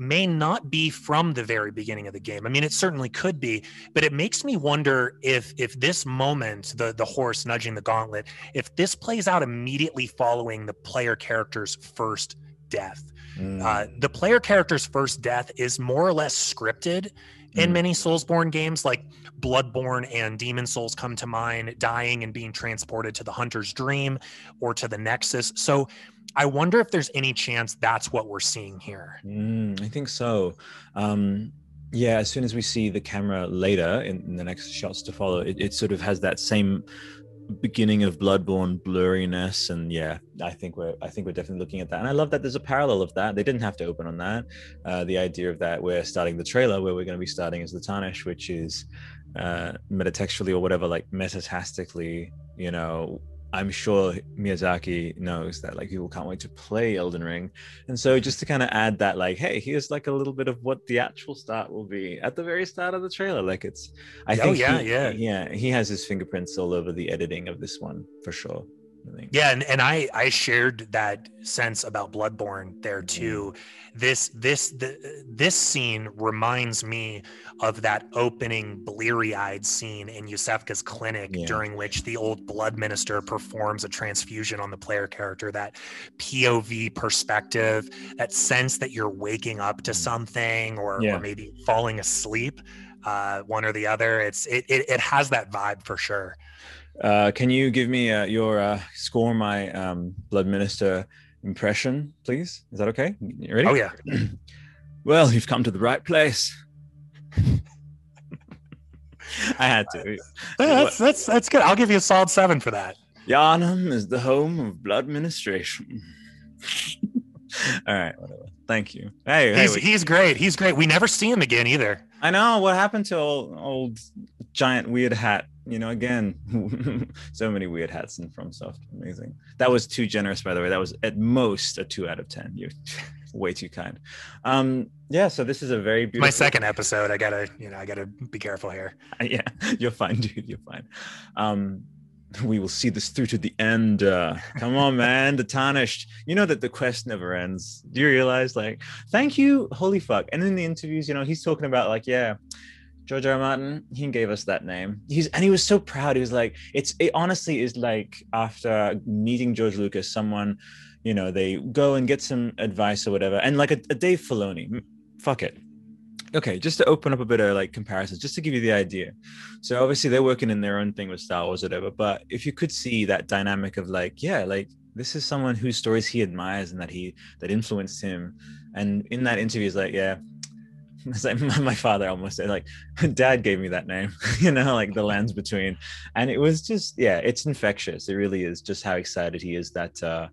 may not be from the very beginning of the game. I mean, it certainly could be, but it makes me wonder if if this moment, the the horse nudging the gauntlet, if this plays out immediately following the player character's first death. Mm, Uh, the player character's first death is more or less scripted in Mm. many Soulsborne games, like Bloodborne and Demon Souls come to mind, dying and being transported to the Hunter's Dream or to the Nexus. So I wonder if there's any chance that's what we're seeing here. Mm, I think so. Um, yeah, as soon as we see the camera later in, in the next shots to follow, it, it sort of has that same beginning of Bloodborne blurriness, and yeah, I think we're I think we're definitely looking at that. And I love that there's a parallel of that. They didn't have to open on that. Uh, the idea of that we're starting the trailer where we're going to be starting as the Tarnish, which is uh, metatextually or whatever, like metatastically, you know. I'm sure Miyazaki knows that like people can't wait to play Elden Ring. And so just to kind of add that, like, hey, here's like a little bit of what the actual start will be at the very start of the trailer. Like it's I Oh, think yeah, he- yeah. Yeah. He has his fingerprints all over the editing of this one for sure. Yeah, and, and I I shared that sense about Bloodborne there too. This this the, this scene reminds me of that opening bleary-eyed scene in Iosefka's clinic Yeah. during which the old blood minister performs a transfusion on the player character. That POV perspective, that sense that you're waking up to something or, Yeah. or maybe falling asleep, uh, one or the other. It's it, it it has that vibe for sure. Uh, can you give me uh, your uh, score my um, blood minister impression, please? Is that okay? You ready? Oh yeah. Well, you've come to the right place. I had to. That's that's that's good. I'll give you a solid seven for that. Yharnam is the home of blood ministration. All right, whatever. Thank you. Hey, hey, He's we- he's great. He's great. We never see him again either. I know what happened to old, old giant weird hat. You know, again, so many weird hats in FromSoft. Amazing. That was too generous, by the way. That was at most a two out of ten. You're way too kind. Um, yeah. So this is a very beautiful. My second episode. I gotta you know I gotta be careful here. yeah, you're fine, dude. You're fine. Um, we will see this through to the end. Uh, come on, man. The tarnished. You know that the quest never ends. Do you realize? Like, thank you, holy fuck. And in the interviews, you know, he's talking about like, yeah, George R. R. Martin. He gave us that name. He's and he was so proud. He was like, it's it honestly is like after meeting George Lucas, someone, you know, they go and get some advice or whatever, and like a, a Dave Filoni. Fuck it okay, just to open up a bit of like comparisons, just to give you the idea. So obviously they're working in their own thing with Star Wars, or whatever. But if you could see that dynamic of like, yeah, like this is someone whose stories he admires and that he that influenced him. And in that interview, he's like, yeah. It's like my, father almost said, like, dad gave me that name, you know, like the lands between. And it was just, yeah, it's infectious. It really is just how excited he is that, uh,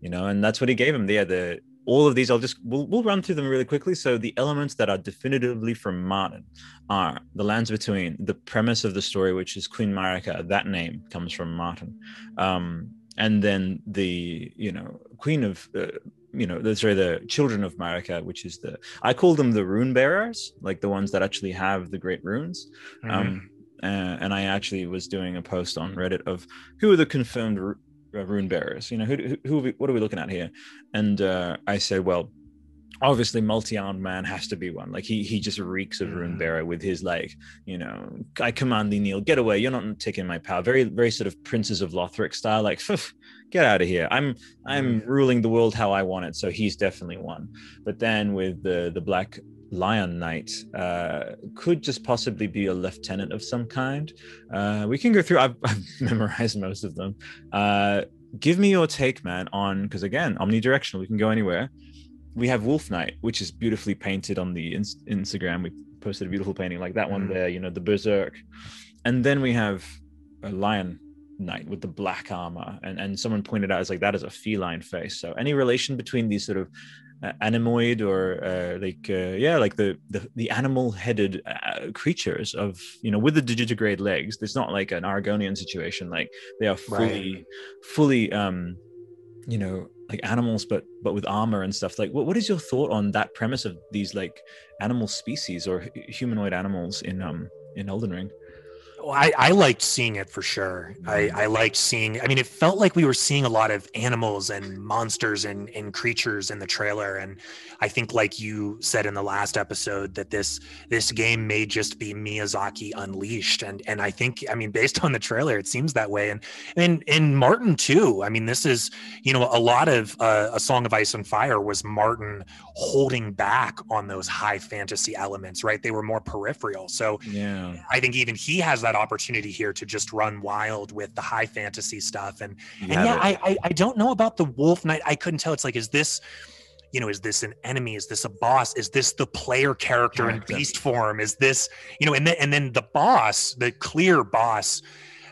you know, and that's what he gave him. Yeah, the all of these i'll just we'll, we'll run through them really quickly so the elements that are definitively from martin are the lands between the premise of the story which is queen marika that name comes from martin um, and then the you know queen of uh, you know the sorry the children of marika which is the i call them the rune bearers like the ones that actually have the great runes um, uh, and I actually was doing a post on Reddit of who are the confirmed uh, rune bearers. You know, who, who, who are we, what are we looking at here? And uh, I said, well, obviously, multi-armed man has to be one. Like he he just reeks of rune Mhm. bearer with his like, you know, I command thee, kneel, get away. You're not taking my power. Very very sort of princes of Lothric style. Like, get out of here. I'm I'm ruling the world how I want it. So he's definitely one. But then with the the black lion knight uh could just possibly be a lieutenant of some kind uh we can go through i've, I've memorized most of them uh give me your take man on because again omnidirectional we can go anywhere we have wolf knight which is beautifully painted on the ins- instagram. We posted a beautiful painting like that one Mhm. there you know the berserk. And then we have a lion knight with the black armor. And and someone pointed out it's like that is a feline face. So any relation between these sort of uh, animoid or uh, like uh, yeah like the the, the animal headed uh, creatures of you know with the digitigrade legs it's not like an argonian situation. Like they are fully right. fully um you know like animals but but with armor and stuff. Like what, what is your thought on that premise of these like animal species or humanoid animals in um in elden ring I, I liked seeing it for sure. I, I liked seeing, I mean, it felt like we were seeing a lot of animals and monsters and, and creatures in the trailer. And I think, like you said in the last episode, that this this game may just be Miyazaki unleashed. And and I think, I mean, based on the trailer, it seems that way. And and in Martin too. I mean, this is, you know, a lot of uh, A Song of Ice and Fire was Martin holding back on those high fantasy elements, right? They were more peripheral. So yeah, I think even he has that opportunity here to just run wild with the high fantasy stuff. And and yeah, I, I, I don't know about the Wolf Knight. I couldn't tell. It's like, is this you know, is this an enemy? Is this a boss? Is this the player character, character. in beast form? Is this, you know, and then and then the boss, the clear boss,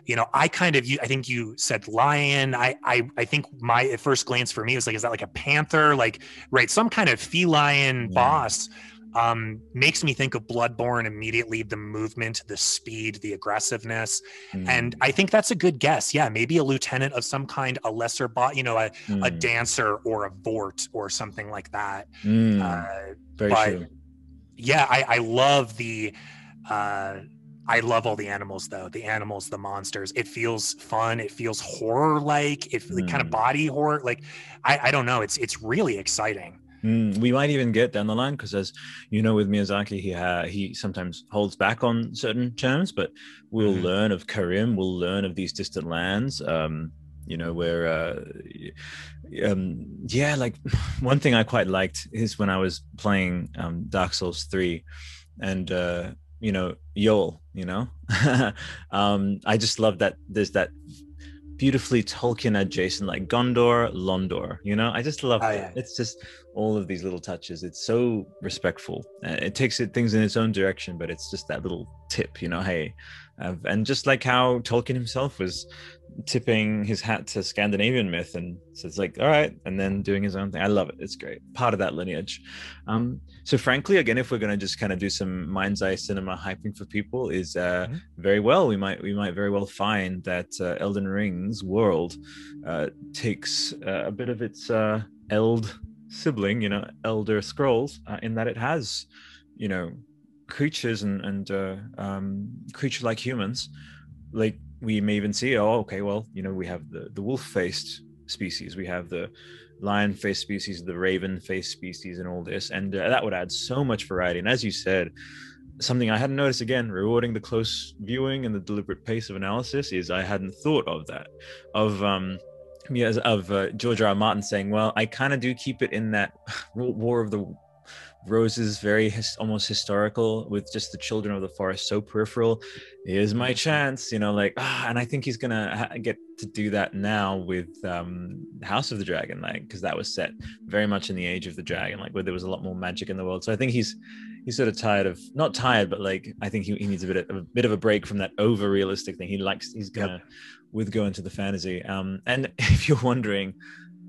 you know, I kind of, I think you said lion. I, I, I think my at first glance for me was like, is that like a panther? Like, right, some kind of feline yeah. boss um, makes me think of Bloodborne immediately. The movement, the speed, the aggressiveness, mm. and I think that's a good guess. Yeah, maybe a lieutenant of some kind, a lesser bot, you know, a, mm. a dancer or a Vordt or something like that. Mm. Uh, Very but, true. Yeah, I, I love the. Uh, I love all the animals though. The animals, the monsters. It feels fun. It feels horror like. It mm. kind of body horror. Like I, I don't know. It's it's really exciting. Mm, we might even get down the line because, as you know, with Miyazaki, he ha- he sometimes holds back on certain terms, but we'll mm-hmm. learn of Carim. We'll learn of these distant lands. Um, you know, where, uh, um, yeah, like one thing I quite liked is when I was playing um, Dark Souls three, and uh, you know, Yoel. You know, um, I just love that there's that beautifully Tolkien adjacent, like Gondor, Londor. You know, I just love oh, yeah. It's just all of these little touches. It's so respectful. Uh, it takes it things in its own direction, but it's just that little tip. You know, hey, uh, and just like how Tolkien himself was tipping his hat to Scandinavian myth, and so it's like, all right, and then doing his own thing. I love it. It's great. Part of that lineage. Um, so frankly, again, if we're going to just kind of do some mind's eye cinema hyping for people, is uh, mm-hmm. very well. We might we might very well find that uh, Elden Ring's world uh, takes uh, a bit of its uh, Eld sibling, you know, Elder Scrolls, uh, in that it has, you know, creatures and and uh, um, creature like humans, like we may even see. Oh, okay, well, you know, we have the the wolf faced species, we have the lion faced species, the raven faced species, and all this, and uh, that would add so much variety. And as you said. Something I hadn't noticed again, rewarding the close viewing and the deliberate pace of analysis is I hadn't thought of that. Of um, yes, of uh, George R. R. Martin saying, "Well, I kind of do keep it in that War of the Roses, very his, almost historical, with just the children of the forest so peripheral. Here's my chance, you know, like, ah, and I think he's gonna ha- get to do that now with um, House of the Dragon, like, because that was set very much in the age of the dragon, like where there was a lot more magic in the world. So I think he's he's sort of tired of not tired, but like I think he, he needs a bit of a bit of a break from that over realistic thing. He likes he's gonna yep. with go into the fantasy. Um, and if you're wondering,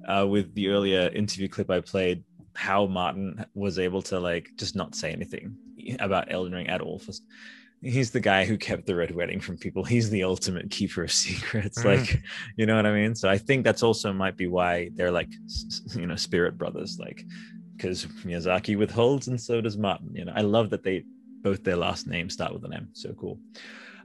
uh, with the earlier interview clip I played, how Martin was able to like just not say anything about Elden Ring at all. First, he's the guy who kept the red wedding from people. He's the ultimate keeper of secrets. Mm. Like, you know what I mean? So I think that's also might be why they're like, you know, spirit brothers. Like, because Miyazaki withholds and so does Martin. You know, I love that they both their last names start with an M. So cool.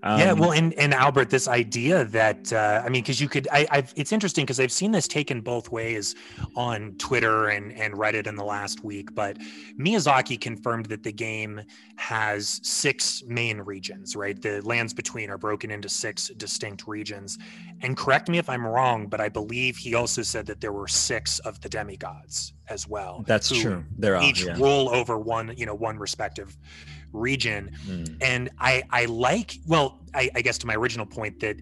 Um, yeah, well, and and Albert, this idea that uh, I mean, because you could, I, I've it's interesting because I've seen this taken both ways on Twitter and and Reddit in the last week. But Miyazaki confirmed that the game has six main regions. Right, the lands between are broken into six distinct regions. And correct me if I'm wrong, but I believe he also said that there were six of the demigods as well. That's true. There are each yeah. rule over one, you know, one respective region. Mm. And I I like well, I, I guess to my original point that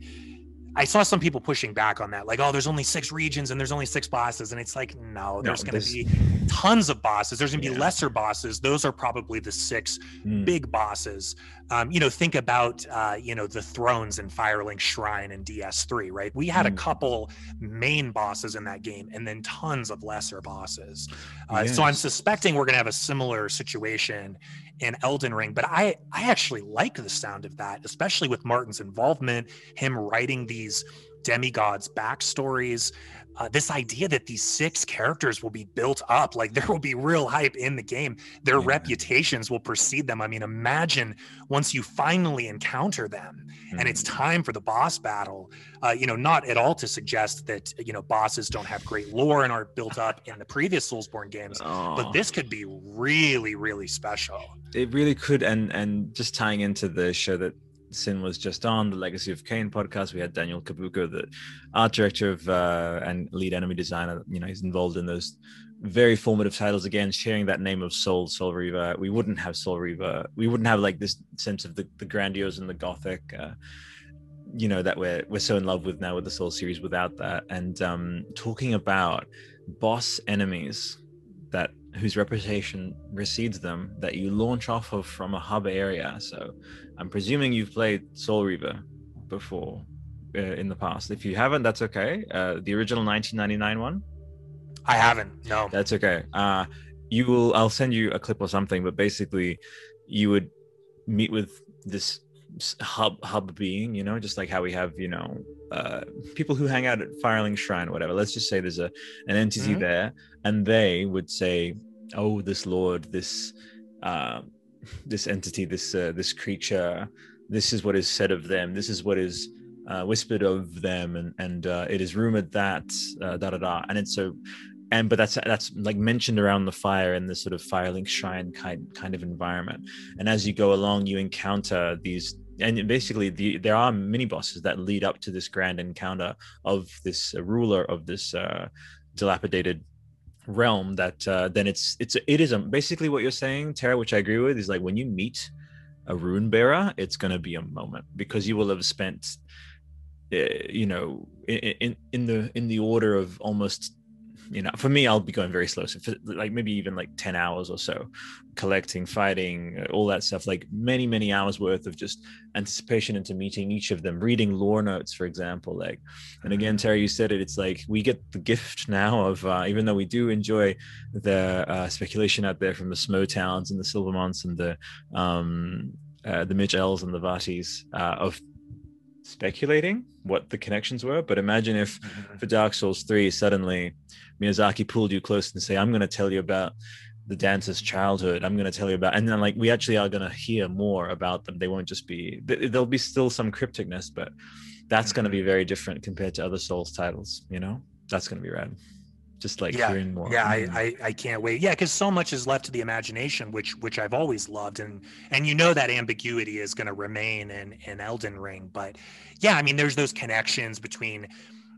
I saw some people pushing back on that, like, oh, there's only six regions and there's only six bosses. And it's like, no, there's no, going to be tons of bosses. There's going to yeah. be lesser bosses. Those are probably the six mm. big bosses. Um, you know, think about, uh, you know, the thrones and Firelink Shrine and DS3, right? We had a Mm. couple main bosses in that game and then tons of lesser bosses. Uh, So I'm suspecting we're going to have a similar situation in Elden Ring, but I, I actually like the sound of that, especially with Martin's involvement, him writing these demigods' backstories. Uh, this idea that these six characters will be built up, like there will be real hype in the game. Their Yeah. reputations will precede them. I mean, imagine once you finally encounter them and it's Mm. time for the boss battle. Uh, you know, not at all to suggest that you know bosses don't have great lore and aren't built up in the previous Soulsborne games, Aw. but this could be really, really special. it really could and and just tying into the show that sin was just on the legacy of kain podcast. We had daniel Cabuco the art director of uh, and lead enemy designer you know he's involved in those very formative titles again sharing that name of soul soul reaver. We wouldn't have soul reaver. We wouldn't have like this sense of the, the grandiose and the gothic uh, you know that we're we're so in love with now with the soul series without that. And um talking about boss enemies whose reputation precedes them that you launch off of from a hub area so i'm presuming you've played soul reaver before uh, in the past if you haven't that's okay uh, the original 1999 one I haven't. No. that's okay. Uh, you will. I'll send you a clip or something. But basically, you would meet with this hub hub being. You know, just like how we have you know uh, people who hang out at Firelink Shrine or whatever. Let's just say there's a an entity Mhm. there, and they would say, "Oh, this lord, this uh, this entity, this uh, this creature, this is what is said of them. This is what is." Uh, whispered of them and and uh, it is rumored that da da da and it's so and but that's that's like mentioned around the fire in this sort of firelink shrine kind kind of environment and as you go along you encounter these and basically the there are mini bosses that lead up to this grand encounter of this uh, ruler of this uh, dilapidated realm that uh, then it's it's it is a, basically what you're saying tara which i agree with is like when you meet a rune bearer it's going to be a moment because you will have spent uh, you know in, in in the in the order of almost you know for me i'll be going very slow. So for, like maybe even like 10 hours or so collecting fighting uh, all that stuff like many many hours worth of just anticipation into meeting each of them reading lore notes for example like and again terry you said it it's like we get the gift now of uh, even though we do enjoy the uh, speculation out there from the smoughtowns and the silvermonts and the um uh, the mitch ells and the vaatis uh, of speculating what the connections were but imagine if for Dark Souls 3, suddenly Miyazaki pulled you close and say, I'm going to tell you about the dancer's childhood. I'm going to tell you about, and then like we actually are going to hear more about them. They won't just be, there'll be still some crypticness, but that's going to be very different compared to other Souls titles, you know? That's going to be rad. Just like yeah, hearing more. yeah, I, Mm. I I can't wait. Yeah, because so much is left to the imagination, which which I've always loved, and and you know that ambiguity is going to remain in in Elden Ring. But yeah, I mean, there's those connections between,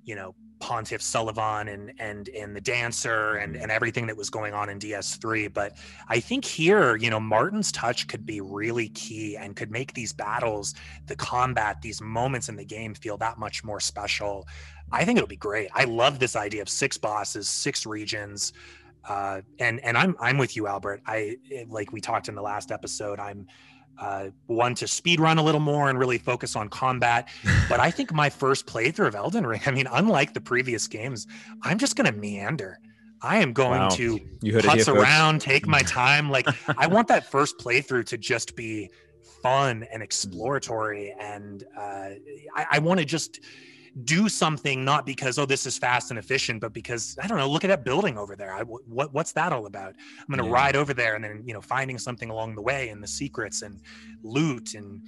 you know, Pontiff Sullivan and and and the dancer and and everything that was going on in DS3. But I think here, you know, Martin's touch could be really key and could make these battles, the combat, these moments in the game feel that much more special. I think it'll be great. I love this idea of six bosses, six regions. Uh, and and I'm I'm with you, Albert. I like we talked in the last episode. I'm uh, one to speed run a little more and really focus on combat. But I think my first playthrough of Elden Ring, I mean, unlike the previous games, I'm just going to meander. I am going Wow. to You putz around, take my time. Like I want that first playthrough to just be fun and exploratory, and uh, I, I want to just do something not because oh this is fast and efficient, but because I don't know. Look at that building over there. I, what what's that all about? I'm going to Yeah. ride over there and then you know finding something along the way and the secrets and loot and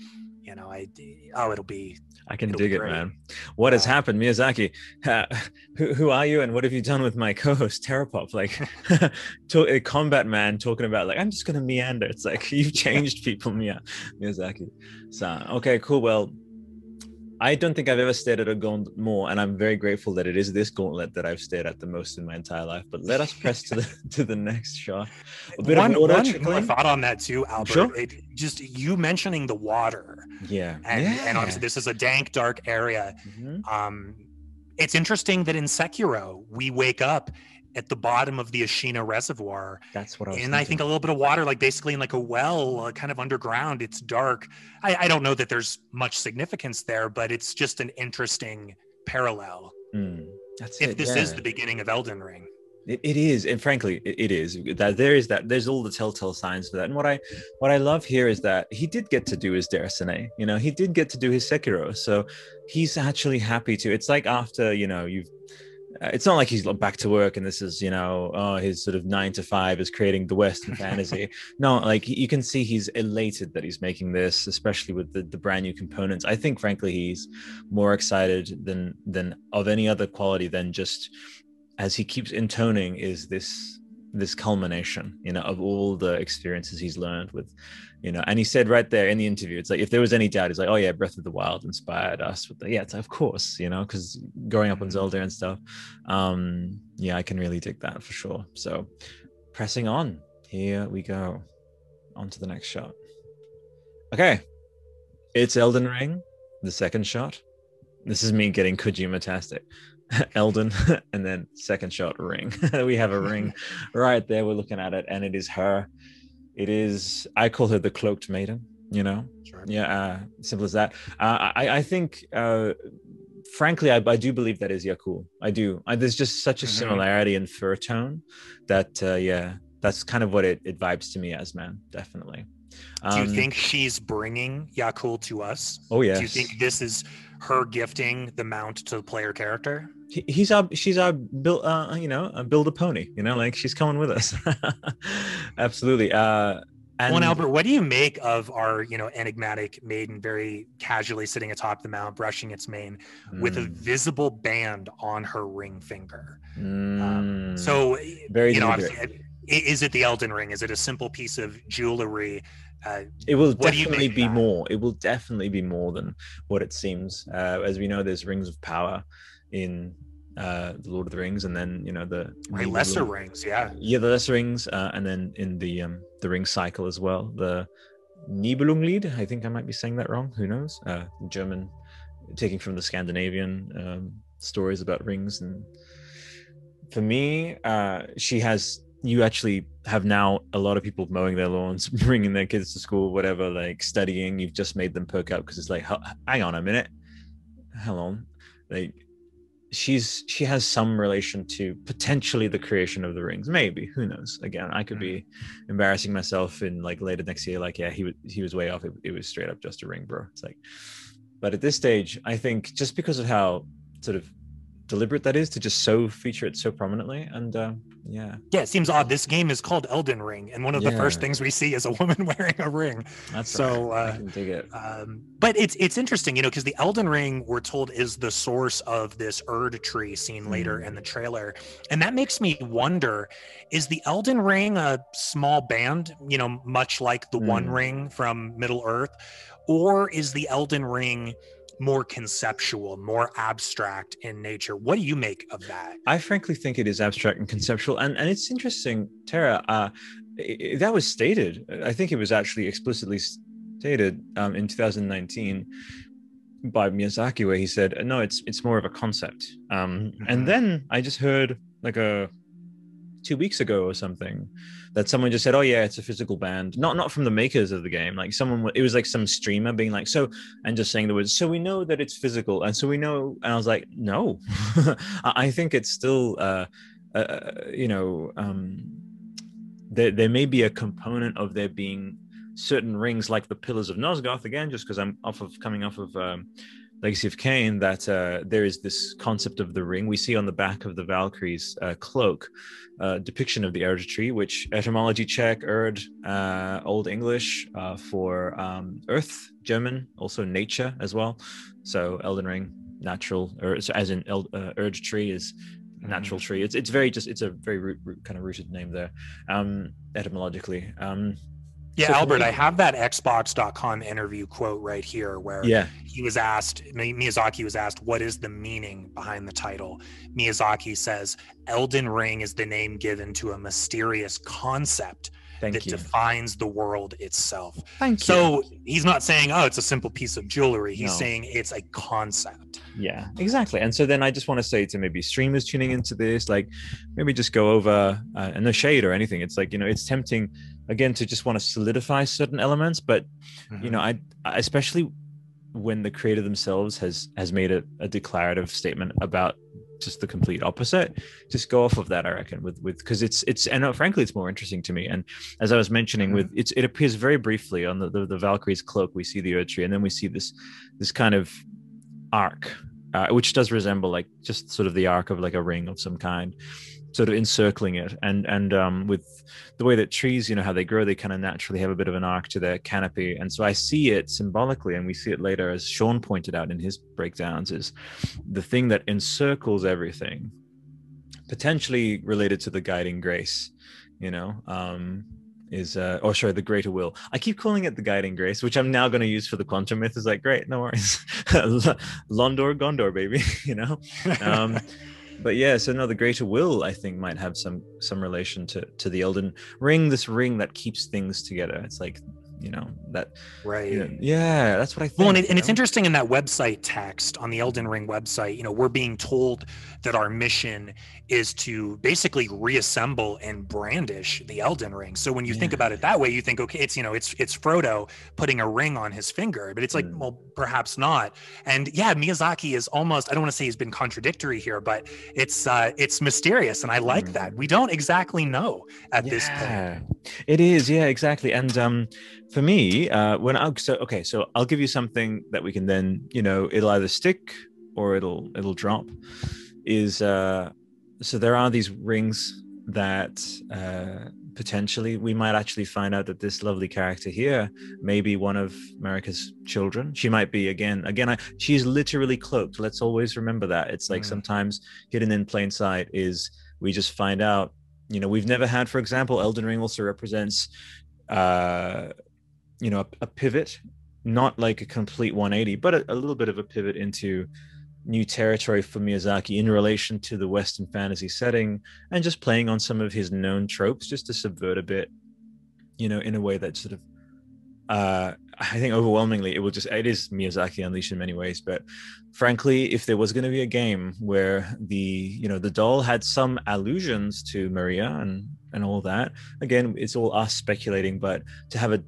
you know I oh it'll be I can dig it, man. What has happened, Miyazaki? Uh, who, who are you, and what have you done with my co-host Terrapop? Like, to, a combat man talking about like I'm just gonna meander. It's like you've changed people, Mia, Miyazaki. So okay, cool. Well, I don't think I've ever stared at a gauntlet more, and I'm very grateful that it is this gauntlet that I've stared at the most in my entire life. But let us press to the to the next shot. A bit one, of water one more trickling. thought on that too, Albert. Sure. It, just you mentioning the water Yeah, and yeah. and obviously this is a dank dark area Mhm. um It's interesting that in Sekiro, we wake up at the bottom of the Ashina Reservoir. That's what I was. and I think a little bit of water, like basically in like a well, uh, kind of underground. It's dark. I, I don't know that there's much significance there, but it's just an interesting parallel. Mm, that's If it, this is the beginning of Elden Ring. It, it is, and frankly, it, it is that there is that there's all the telltale signs for that. And what I what I love here is that he did get to do his Déraciné. You know, he did get to do his Sekiro, so he's actually happy to. It's like after you know you've. Uh, It's not like he's back to work and this is, you know, oh, his sort of nine to five is creating the Western fantasy. No, like you can see he's elated that he's making this, especially with the, the brand new components. I think, frankly, he's more excited than than of any other quality than just as he keeps intoning is this this culmination you know of all the experiences he's learned with you know and he said right there in the interview it's like if there was any doubt he's like oh yeah breath of the wild inspired us with the yeah it's of course you know because growing up on zelda and stuff um yeah i can really dig that for sure. So pressing on here we go on to the next shot. Okay it's elden ring the second shot. This is me getting kojima tastic Elden, and then second shot ring. we have a ring right there. We're looking at it, and it is her. It is. I call her the cloaked maiden. You know, Sure. yeah, uh, simple as that. Uh, I, I think, uh, frankly, I, I do believe that is Yakul. I do. I, there's just such a Mhm. similarity in fur tone that, uh, yeah, that's kind of what it, it vibes to me as, man. Definitely. Do you Um, think she's bringing Yakul to us? Oh yeah. Do you think this is her gifting the mount to the player character? He- he's our she's our build uh you know a build a pony you know like she's coming with us. Absolutely uh and well, and Albert, what do you make of our, you know, enigmatic maiden very casually sitting atop the mount, brushing its mane, with a Mm, visible band on her ring finger? mm, So, very you know, is it the Elden Ring? Is it a simple piece of jewelry? Uh, it will what do you definitely be more. It will definitely be more than what it seems. Uh as we know there's rings of power in uh the lord of the rings and then you know the the- lesser rings, yeah. yeah the lesser rings uh, and then in the um the ring cycle as well. The Nibelunglied I think I might be saying that wrong who knows? Uh German taking from the Scandinavian um, stories about rings and for me uh she has you actually have now a lot of people mowing their lawns bringing their kids to school whatever like studying. You've just made them perk up because it's like hang on a minute. Hold on. Like she's she has some relation to potentially the creation of the rings maybe who knows? Again i could be mm-hmm. embarrassing myself in like later next year like yeah he was he was way off it, it was straight up just a ring bro. It's like but at this stage i think just because of how sort of deliberate that is to just so feature it so prominently and uh, yeah Yeah, it seems odd. This game is called Elden Ring, and one of the first things we see is a woman wearing a ring. that's So, right. uh, i can dig it Um, but it's it's interesting, you know, because the Elden Ring, we're told, is the source of this Erd tree seen later Hmm. in the trailer, and that makes me wonder: is the Elden Ring a small band, you know, much like the One Hmm. Ring from Middle Earth, or is the Elden Ring more conceptual, more abstract in nature? What do you make of that? I frankly think it is abstract and conceptual, and and it's interesting, Tara. Uh, i- i- that was stated. I think it was actually explicitly stated um, in 2019 by Miyazaki, where he said, "No, it's it's more of a concept." Um, Mhm. And then I just heard like a two weeks ago or something that someone just said, "Oh yeah, it's a physical band." Not not from the makers of the game. Like someone, it was like some streamer being like, "So," and just saying the words. So we know that it's physical, and so we know. And I was like, "No, I think it's still, uh, uh, you know, um, there there may be a component of there being certain rings like the pillars of Nosgoth again, just because I'm off of coming off of." Um, Legacy of Kain, that uh, there is this concept of the ring. We see on the back of the Valkyrie's uh, cloak uh, depiction of the Erd tree, which etymology check, Erd, uh, Old English uh, for um, earth, German, also nature as well. So Elden Ring, natural, or so as in El- uh, Erd tree is natural tree. It's it's very just it's a very root, root, kind of rooted name there, um, etymologically. Um, Yeah, So Albert, I have that Xbox.com interview quote right here where yeah, he was asked, Miyazaki was asked, what is the meaning behind the title? Miyazaki says, Elden Ring is the name given to a mysterious concept Thank that you. defines the world itself. Thank you. So he's not saying, "Oh, it's a simple piece of jewelry." He's No. saying it's a concept. Yeah, exactly. And so then I just want to say to maybe streamers tuning into this, like maybe just go over uh, and no shade or anything. It's like you know, it's tempting again to just want to solidify certain elements, but you know, I, I especially when the creator themselves has has made a, a declarative statement about just the complete opposite just go off of that i reckon with with because it's it's and uh, frankly it's more interesting to me. And as i was mentioning with it's it appears very briefly on the the, the valkyrie's cloak we see the Erd tree and then we see this this kind of arc uh, which does resemble like just sort of the arc of like a ring of some kind sort of encircling it. And and um with the way that trees you know how they grow they kind of naturally have a bit of an arc to their canopy. And so i see it symbolically and we see it later as sean pointed out in his breakdowns is the thing that encircles everything potentially related to the guiding grace you know um is uh or sorry the greater will. I keep calling it the guiding grace which i'm now going to use for the quantum myth is like great no worries. Londor gondor baby you know? Um but yeah so now the greater will i think might have some some relation to to the elden ring this ring that keeps things together. It's like you know that Right. you know, yeah that's what i think Well, and, it, and it's interesting in that website text on the Elden Ring website, you know, we're being told that our mission is to basically reassemble and brandish the Elden Ring. So when you think about it that way, you think, okay, it's you know, it's it's Frodo putting a ring on his finger, but it's like, Mm. well, perhaps not. And yeah, Miyazaki is almost I don't want to say he's been contradictory here, but it's uh it's mysterious, and I like Mm. that. We don't exactly know at this point. Yeah, it is. Yeah, exactly. And um, for me, uh, when I so okay, so I'll give you something that we can then, you know, it'll either stick or it'll it'll drop. Is uh, so there are these rings that uh, potentially we might actually find out that this lovely character here may be one of Marika's children. She might be again, again. I, she's literally cloaked. Let's always remember that. It's like Mm. sometimes hidden in plain sight is we just find out you know we've never had for example elden ring also represents uh you know a, a pivot not like a complete 180 but a, a little bit of a pivot into new territory for miyazaki in relation to the western fantasy setting and just playing on some of his known tropes just to subvert a bit you know in a way that sort of uh i think overwhelmingly it will just it is miyazaki unleashed in many ways but frankly if there was going to be a game where the you know the doll had some allusions to maria and and all that again it's all us speculating but to have a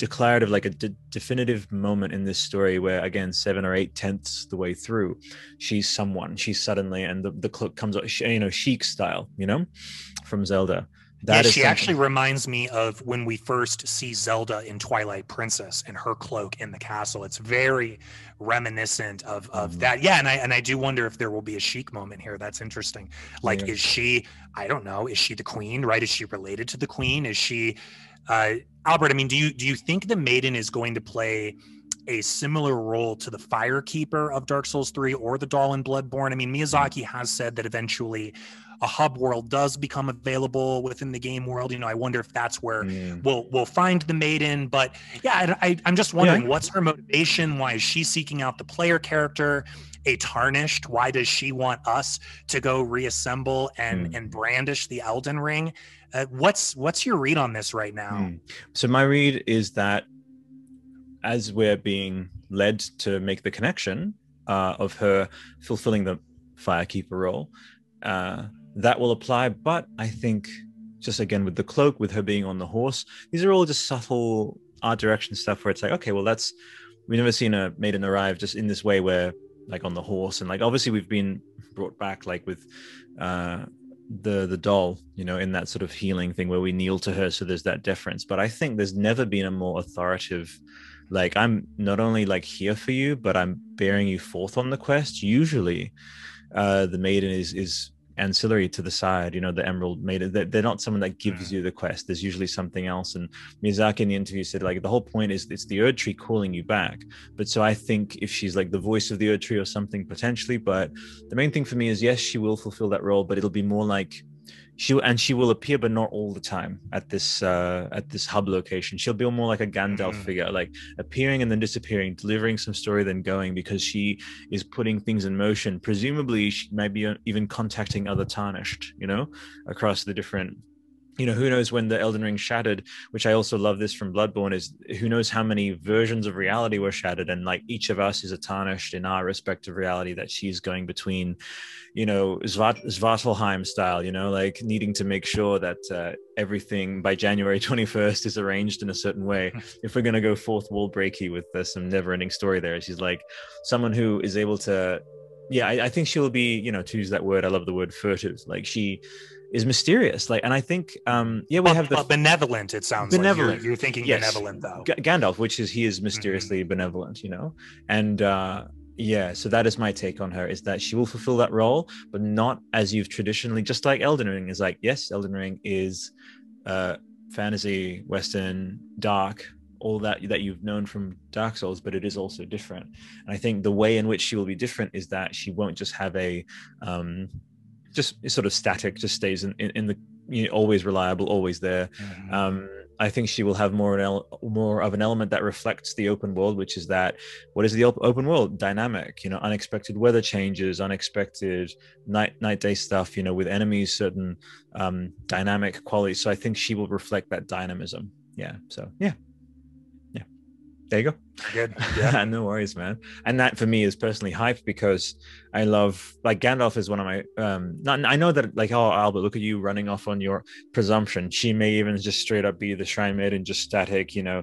declarative like a de- definitive moment in this story where again seven or eight tenths the way through she's someone she's suddenly and the, the cloak comes up you know Sheik style you know from zelda yeah, That is she something- actually reminds me of when we first see Zelda in Twilight Princess and her cloak in the castle. It's very reminiscent of of Mhm. that. Yeah, and I and I do wonder if there will be a Sheik moment here. That's interesting. Like, Yeah. is she? I don't know. Is she the queen? Right? Is she related to the queen? Is she? Uh, Albert, I mean, do you do you think the maiden is going to play? a similar role to the firekeeper of Dark Souls 3 or the doll in Bloodborne. I mean, Miyazaki has said that eventually a hub world does become available within the game world. You know, I wonder if that's where Mm. we'll we'll find the maiden. But yeah, I, I'm just wondering what's her motivation? Why is she seeking out the player character? A tarnished. Why does she want us to go reassemble and Hmm. and brandish the Elden Ring? Uh, what's what's your read on this right now? Mm. So my read is that as we're being led to make the connection uh, of her fulfilling the firekeeper role, uh, that will apply. But I think just again with the cloak, with her being on the horse, these are all just subtle art direction stuff where it's like, okay, well that's we've never seen a maiden arrive just in this way where like on the horse and like obviously we've been brought back like with uh the the doll you know in that sort of healing thing where we kneel to her so there's that deference but i think there's never been a more authoritative like i'm not only like here for you but i'm bearing you forth on the quest. Usually uh the maiden is is ancillary to the side you know the emerald maiden they're, they're not someone that gives mm. you the quest there's usually something else and miyazaki in the interview said like the whole point is it's the Erd tree calling you back. But so i think if she's like the voice of the Erd tree or something potentially but the main thing for me is yes she will fulfill that role but it'll be more like she and she will appear but not all the time at this uh at this hub location she'll be more like a gandalf Mhm. figure like appearing and then disappearing delivering some story then going because she is putting things in motion presumably she might be uh, even contacting other tarnished you know across the different you know who knows when the elden ring shattered which i also love this from bloodborne is who knows how many versions of reality were shattered and like each of us is a tarnished in our respective reality that she's going between you know Svat- svartalheim style you know like needing to make sure that uh, everything by january 21st is arranged in a certain way. If we're going to go fourth wall breaky with uh, some never ending story there she's like someone who is able to yeah I, I think she'll be you know to use that word i love the word furtive. Like she is mysterious. Like, and I think, um, yeah, we have the benevolent. It sounds Benevolent. like you're, you're thinking Yes. benevolent though. G- Gandalf, which is he is mysteriously benevolent, you know, and uh, yeah, so that is my take on her: is that she will fulfill that role, but not as you've traditionally. Just like Elden Ring is like, yes, Elden Ring is uh, fantasy, Western, dark, all that that you've known from Dark Souls, but it is also different. And I think the way in which she will be different is that she won't just have a um, just sort of static, just stays in, in, in the you know, always reliable, always there. Mhm. Um, I think she will have more an el- more of an element that reflects the open world, which is that what is the op- open world dynamic? You know, unexpected weather changes, unexpected night night day stuff. You know, with enemies, certain um, dynamic qualities. So I think she will reflect that dynamism. Yeah. So yeah. There you go. Good. Yeah. no worries, man. And that for me is personally hype because I love like Gandalf is one of my um not I know that like oh Albert look at you running off on your presumption. She may even just straight up be the shrine maiden just static, you know,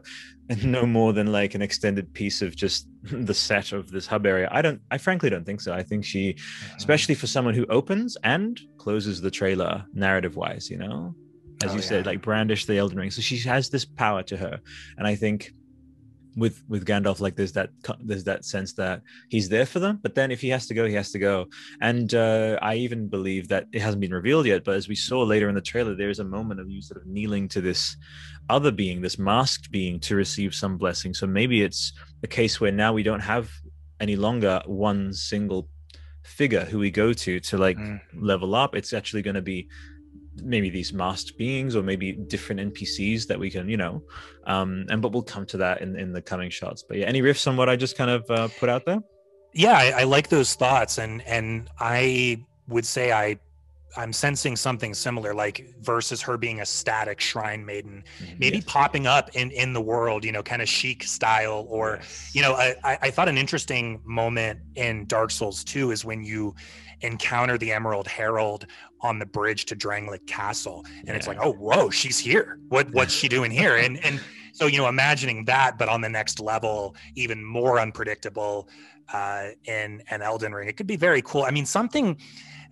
and no more than like an extended piece of just the set of this hub area. I don't I frankly don't think so. I think she especially for someone who opens and closes the trailer narrative wise, you know. As Oh, you said, like brandish the Elden Ring. So she has this power to her. And I think with with Gandalf, like there's that there's that sense that he's there for them, but then if he has to go, he has to go. And uh, I even believe that it hasn't been revealed yet, but as we saw later in the trailer, there is a moment of you sort of kneeling to this other being, this masked being, to receive some blessing. So maybe it's a case where now we don't have any longer one single figure who we go to to like Mm. level up. It's actually going to be maybe these masked beings or maybe different npcs that we can you know um and but we'll come to that in in the coming shots. But yeah any riffs on what i just kind of uh, put out there? Yeah I, I like those thoughts. And and i would say i i'm sensing something similar like versus her being a static shrine maiden maybe Yes. popping up in in the world you know kind of Sheik style or you know I, I I thought an interesting moment in dark souls 2 is when you encounter the emerald herald on the bridge to drangleic castle. And it's like oh whoa she's here. What what's she doing here? And and so you know imagining that but on the next level even more unpredictable uh in an elden ring. It could be very cool. I mean something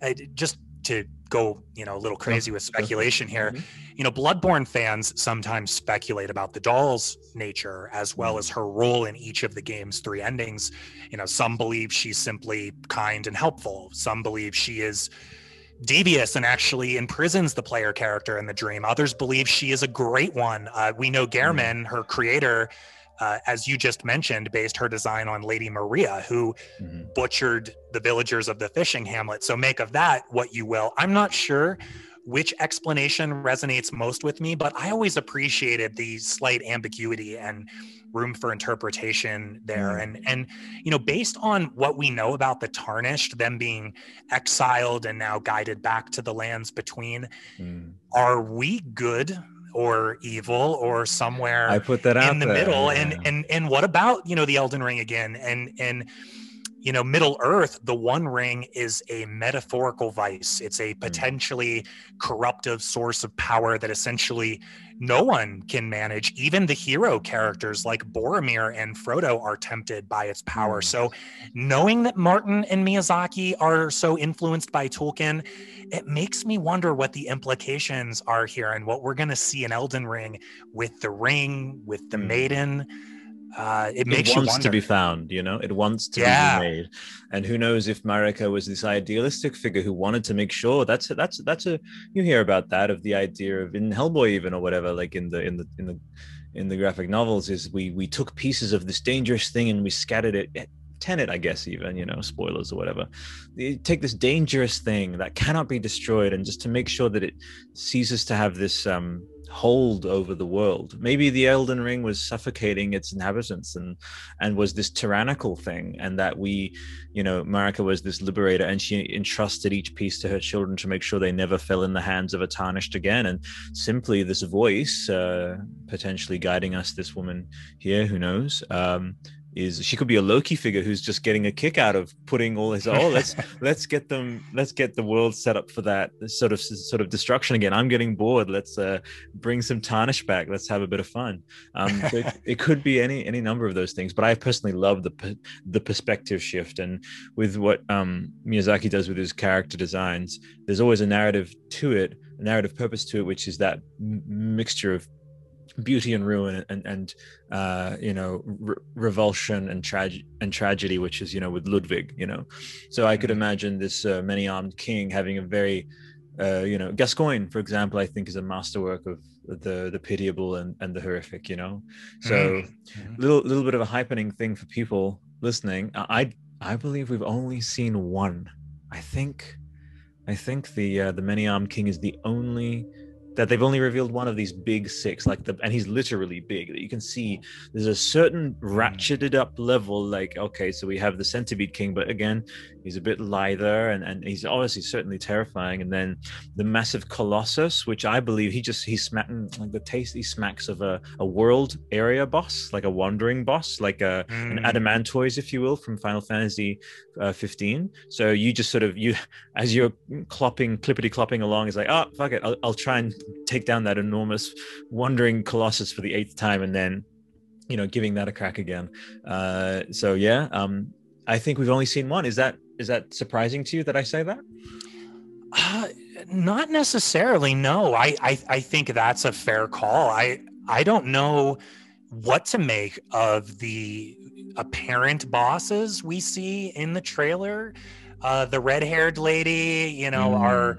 uh, just to go you know a little crazy with speculation here. Mhm. you know bloodborne fans sometimes speculate about the doll's nature as well as her role in each of the game's three endings. You know some believe she's simply kind and helpful. Some believe she is devious and actually imprisons the player character in the dream. Others believe she is a great one. Uh, we know Gehrman, her creator uh, as you just mentioned based her design on lady maria who Mhm. butchered the villagers of the fishing hamlet. So make of that what you will. I'm not sure which explanation resonates most with me, but I always appreciated the slight ambiguity and room for interpretation there. And and you know, based on what we know about the tarnished, them being exiled and now guided back to the lands between, Mm. are we good or evil or somewhere i put that out in the there, middle yeah. and and and what about you know the elden ring again and and you know middle earth the one ring is a metaphorical vice it's Hmm. a potentially corruptive source of power that essentially no one can manage even the hero characters like boromir and frodo are tempted by its power Hmm. so knowing that martin and miyazaki are so influenced by tolkien it makes me wonder what the implications are here and what we're going to see in elden ring with the ring with the Hmm. maiden uh, it it makes you wants wonder to be found you know? It wants to Yeah. be remade. And who knows if marika was this idealistic figure who wanted to make sure. That's a, that's that's a you hear about that of the idea of in hellboy even or whatever like in the in the in the in the graphic novels is we we took pieces of this dangerous thing and we scattered it at tenet i guess even you know spoilers or whatever. You take this dangerous thing that cannot be destroyed and just to make sure that it ceases to have this um hold over the world. Maybe the Elden Ring was suffocating its inhabitants and and was this tyrannical thing, and that we, you know, Marika was this liberator, and she entrusted each piece to her children to make sure they never fell in the hands of a tarnished again. And simply this voice, uh, potentially guiding us, this woman here, who knows, um, is she could be a Loki figure who's just getting a kick out of putting all his oh let's let's get them let's get the world set up for that sort of sort of destruction again. I'm getting bored. Let's uh, bring some tarnish back. Let's have a bit of fun. Um, so it, it, could be any any number of those things. But I personally love the the perspective shift and with what um, Miyazaki does with his character designs. There's always a narrative to it, a narrative purpose to it, which is that m- mixture of beauty and ruin and and uh, you know re- revulsion and tragedy and tragedy which is you know with ludwig you know. So i could mm-hmm. imagine this uh, many-armed king having a very uh, you know gascoigne for example i think is a masterwork of the the pitiable and, and the horrific you know. So mm-hmm. little little bit of a hypening thing for people listening. I i believe we've only seen one. I think i think the uh, the many-armed king is the only that they've only revealed one of these big six like the and he's literally big that you can see there's a certain ratcheted up level like okay so we have the centipede king but again he's a bit lither and, and he's obviously certainly terrifying and then the massive colossus which i believe he just he's smacking like the taste he smacks of a, a world area boss like a wandering boss like a mm. an adamantoise if you will from final fantasy uh, 15 so you just sort of you as you're clopping clippity clopping along it's like oh fuck it I'll, I'll try and take down that enormous wandering colossus for the eighth time and then you know giving that a crack again. Uh so yeah um i think we've only seen one. Is that is that surprising to you that i say that? Uh, not necessarily no. I, I i think that's a fair call. I i don't know what to make of the apparent bosses we see in the trailer. Uh the red-haired lady you know mm. our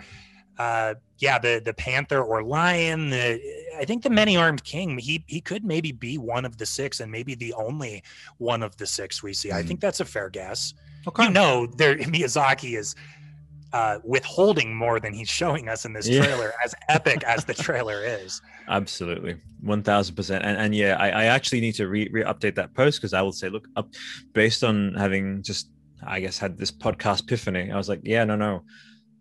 uh yeah, the the panther or lion. The, I think the many armed king. He he could maybe be one of the six, and maybe the only one of the six we see. Mm. I think that's a fair guess. Okay. You know, there Miyazaki is uh, withholding more than he's showing us in this trailer, yeah. as epic as the trailer is. Absolutely, one thousand percent. And and yeah, I, I actually need to re, re update that post because I will say, look, up based on having just I guess had this podcast epiphany. I was like, yeah, no, no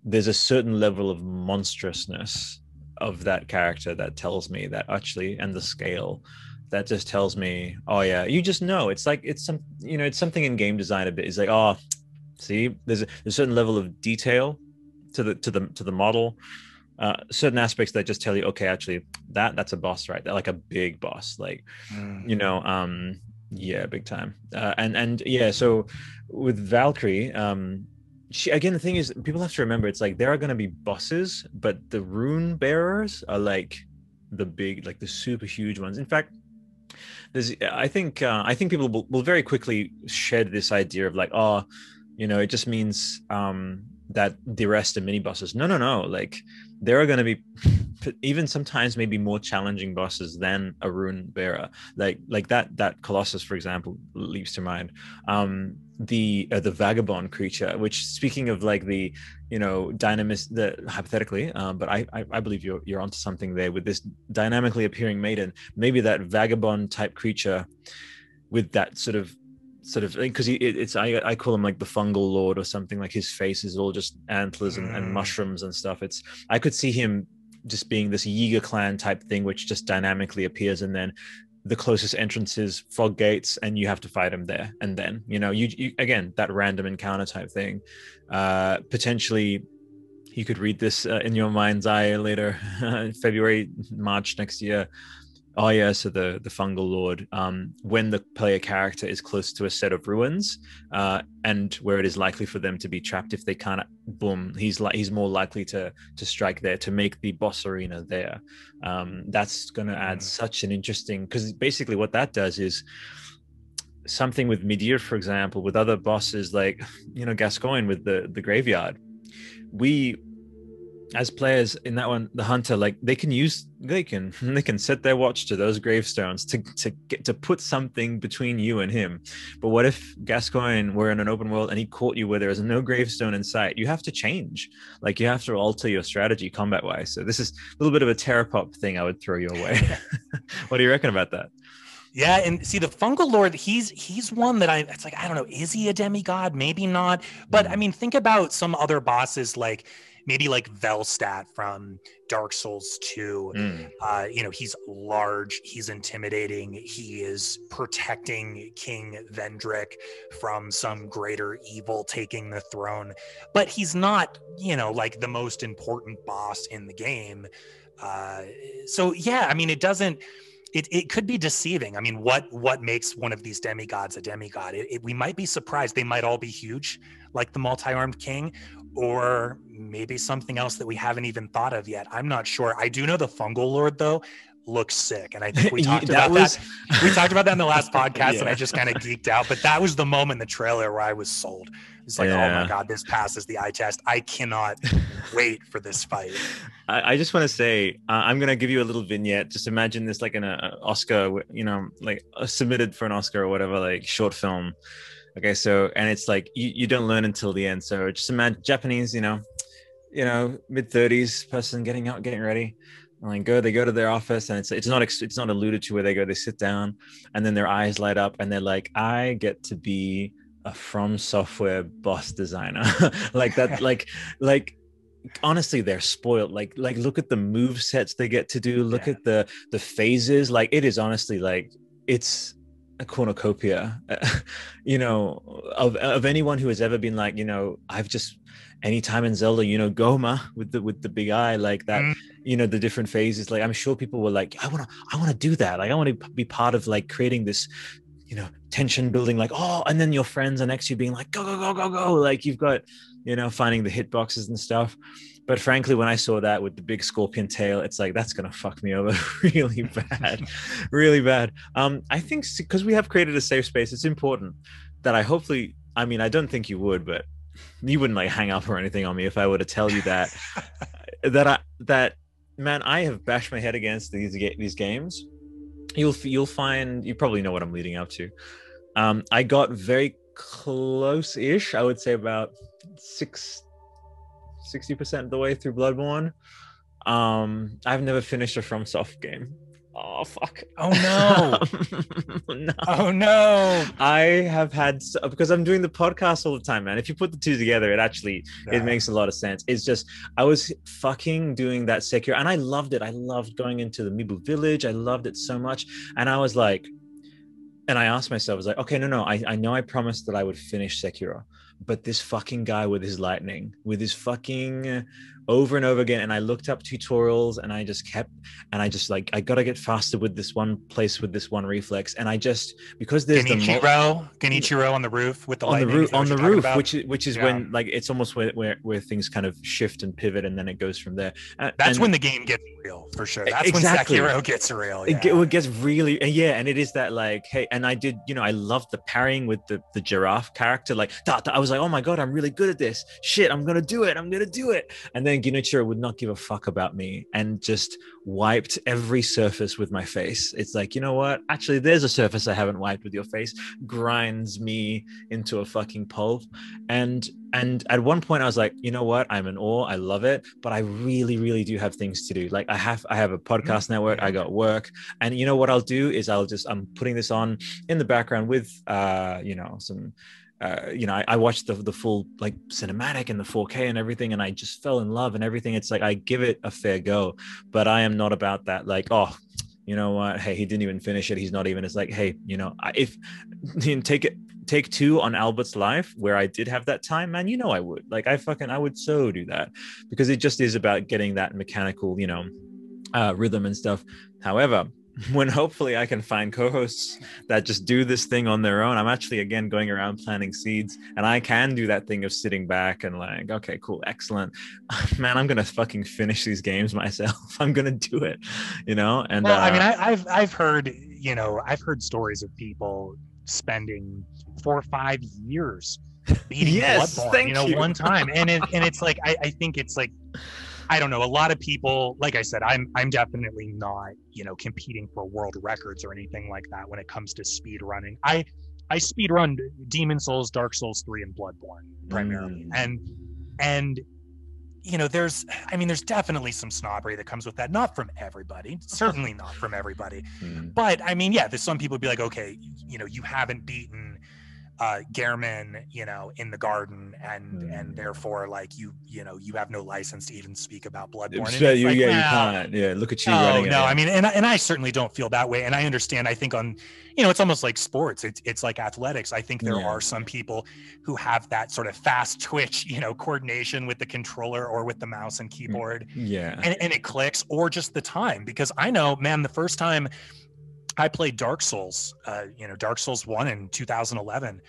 there's a certain level of monstrousness of that character that tells me that actually and the scale that just tells me oh yeah you just know. It's like it's some you know it's something in game design a bit it's like oh see there's a, a certain level of detail to the to the to the model. Uh, certain aspects that just tell you okay actually that that's a boss right like a big boss like mm. you know um yeah big time. Uh, and and yeah so with valkyrie um she again the thing is people have to remember it's like there are going to be bosses but the rune bearers are like the big like the super huge ones. In fact there's i think uh, i think people will, will very quickly shed this idea of like oh you know it just means um that the rest of mini bosses. No no no. Like there are going to be even sometimes maybe more challenging bosses than a rune bearer. Like like that that colossus for example leaps to mind. Um the uh, the vagabond creature which speaking of like the you know dynamic the hypothetically um, but I, I, I believe you're you're onto something there with this dynamically appearing maiden. Maybe that vagabond type creature with that sort of sort of because it, it's I, I call him like the fungal lord or something like his face is all just antlers and, and mm. mushrooms and stuff. It's i could see him just being this Yiga clan type thing which just dynamically appears and then the closest entrance is fog gates and you have to fight him there and then you know? You, you again that random encounter type thing. Uh potentially you could read this uh, in your mind's eye later february march next year Oh yeah, so the the fungal lord. Um, when the player character is close to a set of ruins, uh, and where it is likely for them to be trapped if they can't, boom, he's like he's more likely to to strike there to make the boss arena there. Um, that's going to add mm. such an interesting because basically what that does is something with Midir, for example, with other bosses like you know Gascoigne with the the graveyard. We as players in that one, the hunter, like they can use, they can, they can set their watch to those gravestones to to get to put something between you and him. But what if Gascoigne were in an open world and he caught you where there is no gravestone in sight? You have to change, like you have to alter your strategy combat wise. So this is a little bit of a terrapop thing I would throw your way. what do you reckon about that? Yeah, and see the fungal lord, he's he's one that I it's like I don't know, is he a demigod? Maybe not. But I Mm. mean, think about some other bosses like maybe like Velstadt from Dark Souls 2. Mm. Uh, you know, he's large, he's intimidating, he is protecting King Vendrick from some greater evil taking the throne, but he's not, you know, like the most important boss in the game. Uh, so yeah, I mean, it doesn't. It, it could be deceiving. I mean, what what makes one of these demigods a demigod? It, it- we might be surprised. They might all be huge, like the multi-armed king, or maybe something else that we haven't even thought of yet. I'm not sure. I do know the fungal lord though looks sick, and I think we talked that about was- that. We talked about that in the last podcast, and I just kind of geeked out. But that was the moment in the trailer where I was sold. It's like, oh my god, this passes the eye test. I cannot wait for this fight. I, I just want to say uh, I'm gonna give you a little vignette. Just imagine this like an Oscar, you know, like uh, submitted for an Oscar or whatever, like short film. Okay, so and it's like you, you don't learn until the end. So just imagine Japanese, you know, you know, mid thirties person getting out, getting ready. And like go, they go to their office, and it's it's not it's not alluded to where they go. They sit down, and then their eyes light up, and they're like, I get to be a From Software boss designer, like that, like like honestly they're spoiled like like look at the move sets they get to do look Yeah. at the the phases like it is honestly like it's a cornucopia you know of of anyone who has ever been like you know i've just anytime in zelda you know Gohma with the with the big eye like that Mm. you know the different phases like i'm sure people were like i want to i want to do that like i want to be part of like creating this you know tension building like oh and then your friends are next to you being like go go go go go like you've got you know finding the hitboxes and stuff but frankly when i saw that with the big scorpion tail it's like that's gonna fuck me over really bad really bad. Um i think because we have created a safe space it's important that i hopefully i mean i don't think you would but you wouldn't like hang up or anything on me if i were to tell you that that i that man i have bashed my head against these these games. You'll you'll find you probably know what i'm leading up to. Um i got very close-ish i would say about six 60% of the way through bloodborne um i've never finished a from soft game oh fuck Oh no. no oh no. I have had because I'm doing the podcast all the time, man. If you put the two together, it actually Yeah. it makes a lot of sense. It's just I was fucking doing that Sekiro, and I loved it. I loved going into the Mibu village. I loved it so much, and I was like, and I asked myself, I was like, okay, no, no, I I know I promised that I would finish Sekiro, but this fucking guy with his lightning, with his fucking over and over again, and I looked up tutorials, and I just kept, and I just like I gotta get faster with this one place with this one reflex, and I just because there's the mul- Genichiro, Genichiro on the roof with the on the roof on the roof about? which is which is Yeah. when like it's almost where, where where things kind of shift and pivot and then it goes from there that's and when the game gets real for sure. That's Exactly. when Sekiro gets real. it, Yeah. it gets really and yeah and it is that like hey and i did you know i loved the parrying with the the giraffe character like i was like oh my god i'm really good at this shit i'm gonna do it i'm gonna do it and then Genichiro would not give a fuck about me and just wiped every surface with my face. It's like you know what? Actually there's a surface i haven't wiped with your face. Grinds me into a fucking pulp. And and at one point i was like you know what? I'm in awe. I love it. But i really really do have things to do. Like i have i have a podcast network. I got work. And you know what i'll do is i'll just i'm putting this on in the background with uh you know some uh, you know, I, I watched the the full like cinematic and the 4K and everything, and I just fell in love and everything. It's like I give it a fair go, but I am not about that. Like, oh, you know what? Hey, he didn't even finish it. He's not even. It's like, hey, you know, if take it, take two on Albert's life, where I did have that time, man, you know, I would. Like, I fucking, I would so do that because it just is about getting that mechanical, you know, uh, rhythm and stuff. However, when hopefully I can find co-hosts that just do this thing on their own, I'm actually again going around planting seeds, and I can do that thing of sitting back and like, okay, cool, excellent, man, I'm gonna fucking finish these games myself. I'm gonna do it, you know. And well, I uh, mean, I, I've I've heard you know I've heard stories of people spending four or five years beating Yes, Bloodborne, thank you know, you. one time, and it, and it's like I, I think it's like I don't know. A lot of people, like I said, I'm I'm definitely not, you know, competing for world records or anything like that when it comes to speed running. I I speed run Demon Souls, Dark Souls 3, and Bloodborne primarily. Mm. And and you know, there's I mean, there's definitely some snobbery that comes with that. Not from everybody, certainly not from everybody. Mm. But I mean, yeah, there's some people be like, okay, you know, you haven't beaten uh Gehrman, you know, in the garden, and and Mm. therefore, like you, you know, you have no license to even speak about Bloodborne. And Yeah, you, like, yeah, you can't. Yeah, look at you no, running. no. yeah. I mean, and I- and I certainly don't feel that way. And I understand. I think on, you know, it's almost like sports. It's it's like athletics. I think there Yeah. are some people who have that sort of fast twitch, you know, coordination with the controller or with the mouse and keyboard, yeah. and and it clicks, or just the time. Because I know, man, the first time I played Dark Souls, uh, you know, Dark Souls One in 2011,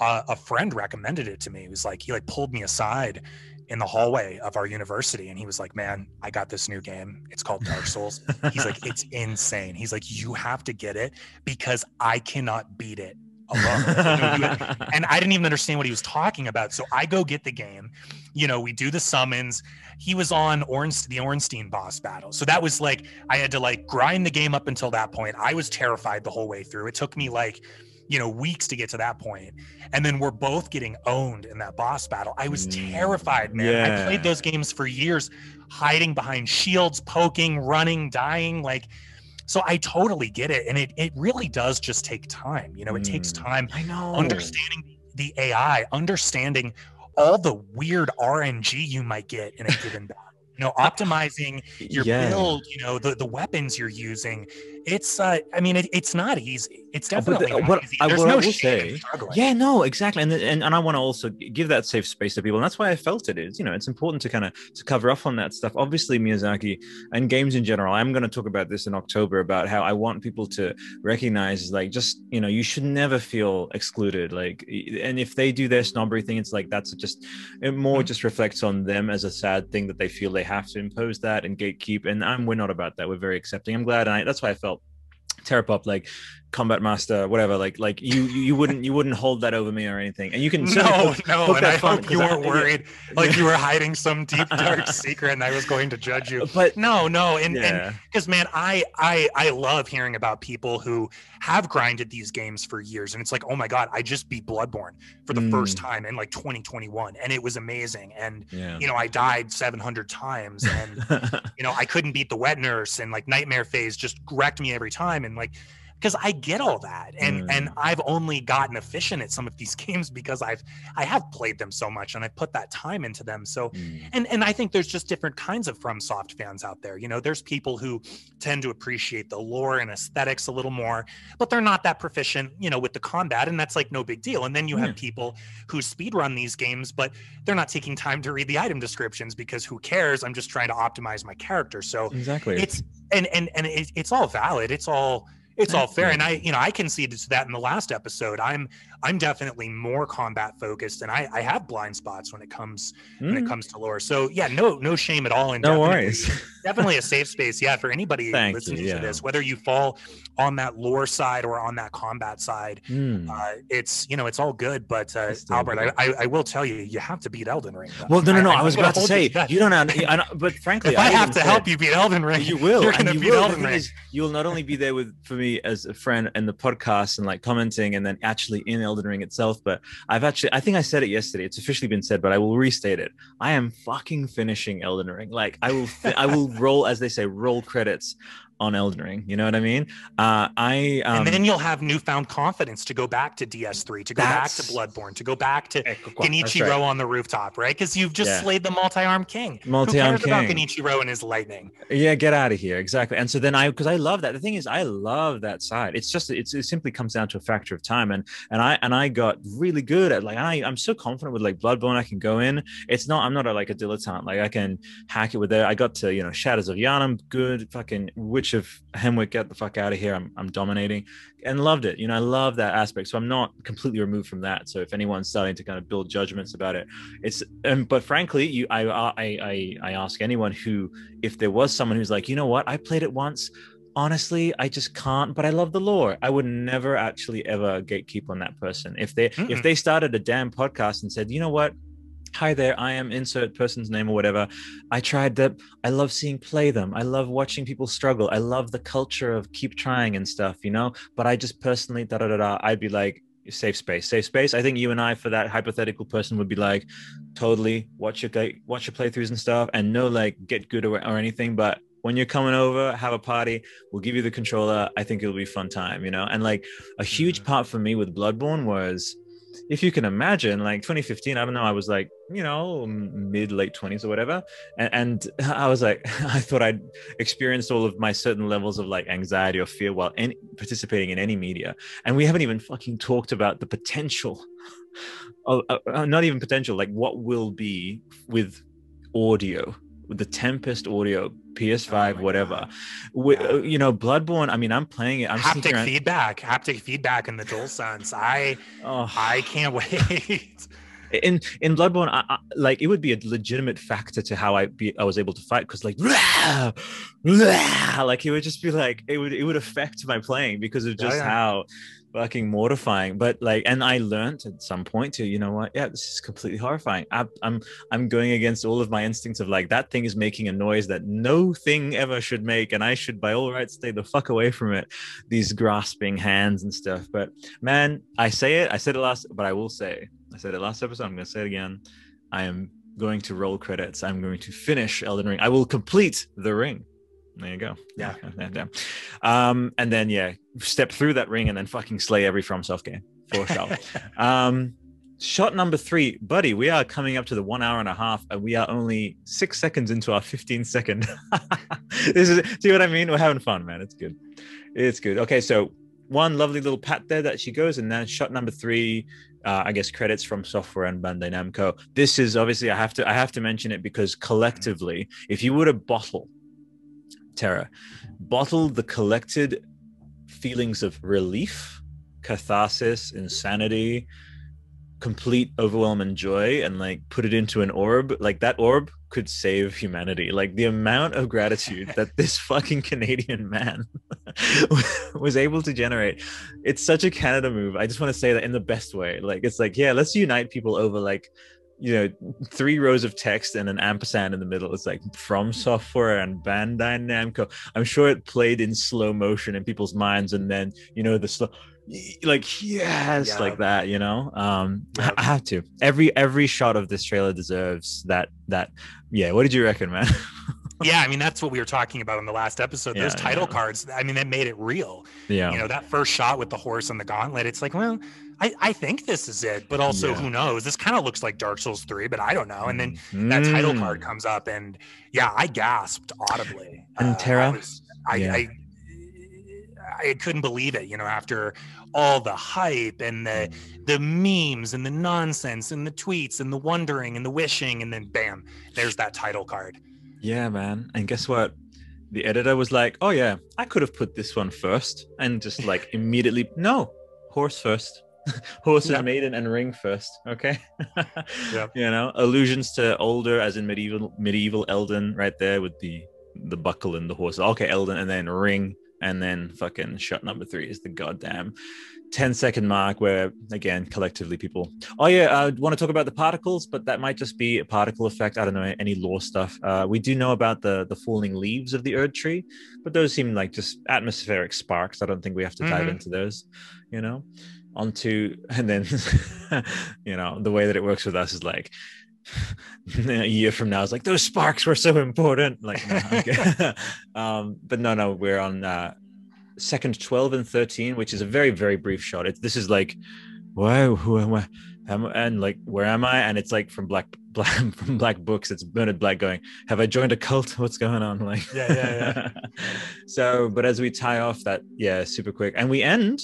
uh, a friend recommended it to me. He was like, he like pulled me aside in the hallway of our university, and he was like, "Man, I got this new game. It's called Dark Souls." He's like, "It's insane." He's like, "You have to get it because I cannot beat it." Alone. You know, you- and I didn't even understand what he was talking about. So I go get the game. You know, we do the summons. He was on Ornst- the Ornstein boss battle. So that was like I had to like grind the game up until that point. I was terrified the whole way through. It took me like, you know, weeks to get to that point. And then we're both getting owned in that boss battle. I was Mm, terrified, man. I played those games for years, hiding behind shields, poking, running, dying, like so I totally get it. And it it really does just take time. You know, it takes Mm. time I know. understanding the AI, understanding all the weird RNG you might get in a given battle. You know, optimizing your yeah. build, you know, the, the weapons you're using. It's uh I mean it, it's not easy. It's Oh, but definitely not what easy. I- There's what I no will shame say- Yeah, no, exactly, and and and I want to also give that safe space to people, and that's why I felt it is. You know, it's important to kind of to cover up on that stuff. Obviously, Miyazaki and games in general. I'm going to talk about this in October about how I want people to recognize, like, just you know, you should never feel excluded. Like, and if they do their snobbery thing, it's like that's just it more Mhm. just reflects on them as a sad thing that they feel they have to impose that and gatekeep. And I'm we're not about that. We're very accepting. I'm glad, and I, that's why I felt Terrapop like combat master whatever like like you you wouldn't you wouldn't hold that over me or anything and you can No, no, and I hope you I- weren't yeah. worried like you were hiding some deep dark secret and I was going to judge you. but No, no, and and yeah because man i i i love hearing about people who have grinded these games for years and it's like oh my god i just beat bloodborne for the first Mm. time in like 2021 and it was amazing and yeah you know i died 700 times and you know i couldn't beat the wet nurse and like nightmare phase just wrecked me every time and like because i get all that and and Mm. i've only gotten efficient at some of these games because i've i have played them so much and i put that time into them so Mm. and and I think there's just different kinds of FromSoft fans out there. You know, there's people who tend to appreciate the lore and aesthetics a little more, but they're not that proficient, you know, with the combat, and that's like no big deal. And then you have people who speed run these games, but they're not taking time to read the item descriptions because who cares? I'm just trying to optimize my character. So exactly it's and and and it, it's all valid. It's all it's all fair and i you know i conceded to that in the last episode i'm i'm definitely more combat focused and i i have blind spots when it comes when it Mm. comes to lore. So yeah, no no shame at all. And no definitely, worries definitely a safe space. Yeah, for anybody listening you, to this, whether you fall on that lore side or on that combat side, Mm. uh, it's you know it's all good. But uh, Albert, good. I, I I will tell you, you have to beat Elden Ring. though. well no no no I, I'm was about to say you don't know I know- but frankly if I, have to help you beat Elden Ring, You will. You're gonna you beat will. Elden Ring. is, you'll not only be there with for me as a friend and the podcast and like commenting and then actually in Elden Ring itself, but I've actually I think I said it yesterday. It's officially been said, but I will restate it. I am fucking finishing Elden Ring. Like I will I will roll as they say roll credits on Elden Ring. You know what I mean? Uh I um and then you'll have newfound confidence to go back to DS3, to go back to Bloodborne, to go back to That's right. On the rooftop, right? Because you've just Yeah. slayed the multi-armed king. Multi-armed Who cares king. about Genichiro and his lightning? yeah get out of here exactly and so then i because i love that the thing is i love that side it's just it's, it simply comes down to a factor of time and and i and i got really good at like i i'm so confident with like bloodborne i can go in it's not i'm not a, like a dilettante like i can hack it with there i got to you know shadows of Yharnam, good fucking witch of hemwick get the fuck out of here i'm, I'm dominating and loved it you know i love that aspect so i'm not completely removed from that so if anyone's starting to kind of build judgments about it it's um, but frankly you I, I i i ask anyone who if there was someone who's like, you know what, I played it once. Honestly, I just can't, but I love the lore. I would never actually ever gatekeep on that person. If they Mm-mm. if they started a damn podcast and said, you know what, hi there, I am insert person's name or whatever. I tried that. I love seeing play them. I love watching people struggle. I love the culture of keep trying and stuff, you know. But I just personally, da da da da. I'd be like, safe space, safe space. I think you and I, for that hypothetical person, would be like, totally watch your watch your playthroughs and stuff, and no like get good or, or anything. But when you're coming over, have a party. We'll give you the controller. I think it'll be fun time, you know. And like a huge mm-hmm. part for me with Bloodborne was if you can imagine, like 2015, I don't know, I was like, you know, mid late 20s or whatever. And, and, I was like, I thought I'd experienced all of my certain levels of like anxiety or fear while any, participating in any media. And we haven't even fucking talked about the potential, of, uh, not even potential, like what will be with audio the Tempest audio, PS5, oh whatever. With, yeah. Uh, you know, Bloodborne. I mean, I'm playing it. I'm haptic feedback, haptic feedback in the DualSense. I, oh. I can't wait. in in Bloodborne, I, I, like it would be a legitimate factor to how I be I was able to fight because like rah, rah, like it would just be like it would it would affect my playing because of just yeah, yeah. how fucking mortifying but like and i learned at some point to you know what? Yeah this is completely horrifying. I, i'm i'm going against all of my instincts of like that thing is making a noise that no thing ever should make and i should by all rights stay the fuck away from it. These grasping hands and stuff. But man i say it i said it last but i will say i said it last episode i'm to say it again. I am going to roll credits. I'm going to finish elden ring. I will complete the ring there you go. Yeah. yeah, yeah. Um, and then yeah, step through that ring and then fucking slay every FromSoft game for sure. um, shot number three, buddy. We are coming up to the one hour and a half, and we are only six seconds into our 15 second. this is see what I mean? We're having fun, man. It's good. It's good. Okay, so one lovely little pat there that she goes, and then shot number three. Uh, I guess credits from Software and Bandai Namco. This is obviously I have to I have to mention it because collectively, if you were to bottle Terra, bottle the collected feelings of relief, catharsis, insanity, complete overwhelm and joy, and like put it into an orb. Like that orb could save humanity. Like the amount of gratitude that this fucking Canadian man was able to generate. It's such a Canada move. I just want to say that in the best way. Like it's like, yeah, let's unite people over like you know three rows of text and an ampersand in the middle. It's like from software and bandai namco. I'm sure it played in slow motion in people's minds and then you know the slow like yes yeah. like that you know? Um yeah. i have to. Every every shot of this trailer deserves that that. Yeah what did you reckon man? Yeah i mean that's what we were talking about in the last episode. Yeah, those title cards i mean that made it real. Yeah. You know that first shot with the horse and the gauntlet it's like well I, I think this is it, but also yeah. who knows? This kind of looks like Dark Souls 3, but I don't know. And then mm. that title card comes up, and yeah, I gasped audibly. And uh, Terra, I, was, I, yeah. I, I, couldn't believe it, you know, after all the hype and the the memes and the nonsense and the tweets and the wondering and the wishing, and then bam, there's that title card. Yeah, man. And guess what? The editor was like, "Oh yeah, I could have put this one first, and just like immediately, no, horse first. horses yep. maiden and ring first okay? Yeah. You know allusions to older as in medieval medieval elden right there with the the buckle and the horse okay elden and then ring and then fucking shot number three is the goddamn 10 second mark where again collectively people oh yeah i want to talk about the particles but that might just be a particle effect. I don't know any lore stuff. Uh, we do know about the the falling leaves of the Erd tree but those seem like just atmospheric sparks. I don't think we have to dive mm-hmm. into those you know onto and then you know the way that it works with us is like a year from now it's like those sparks were so important. Like no, okay. um but no no we're on uh second 12 and 13 which is a very very brief shot. It's this is like wow who am i? Am, and like where am i? And it's like from black black from black books it's bernard black going have i joined a cult? What's going on? Like yeah yeah yeah. So but as we tie off that yeah super quick and we end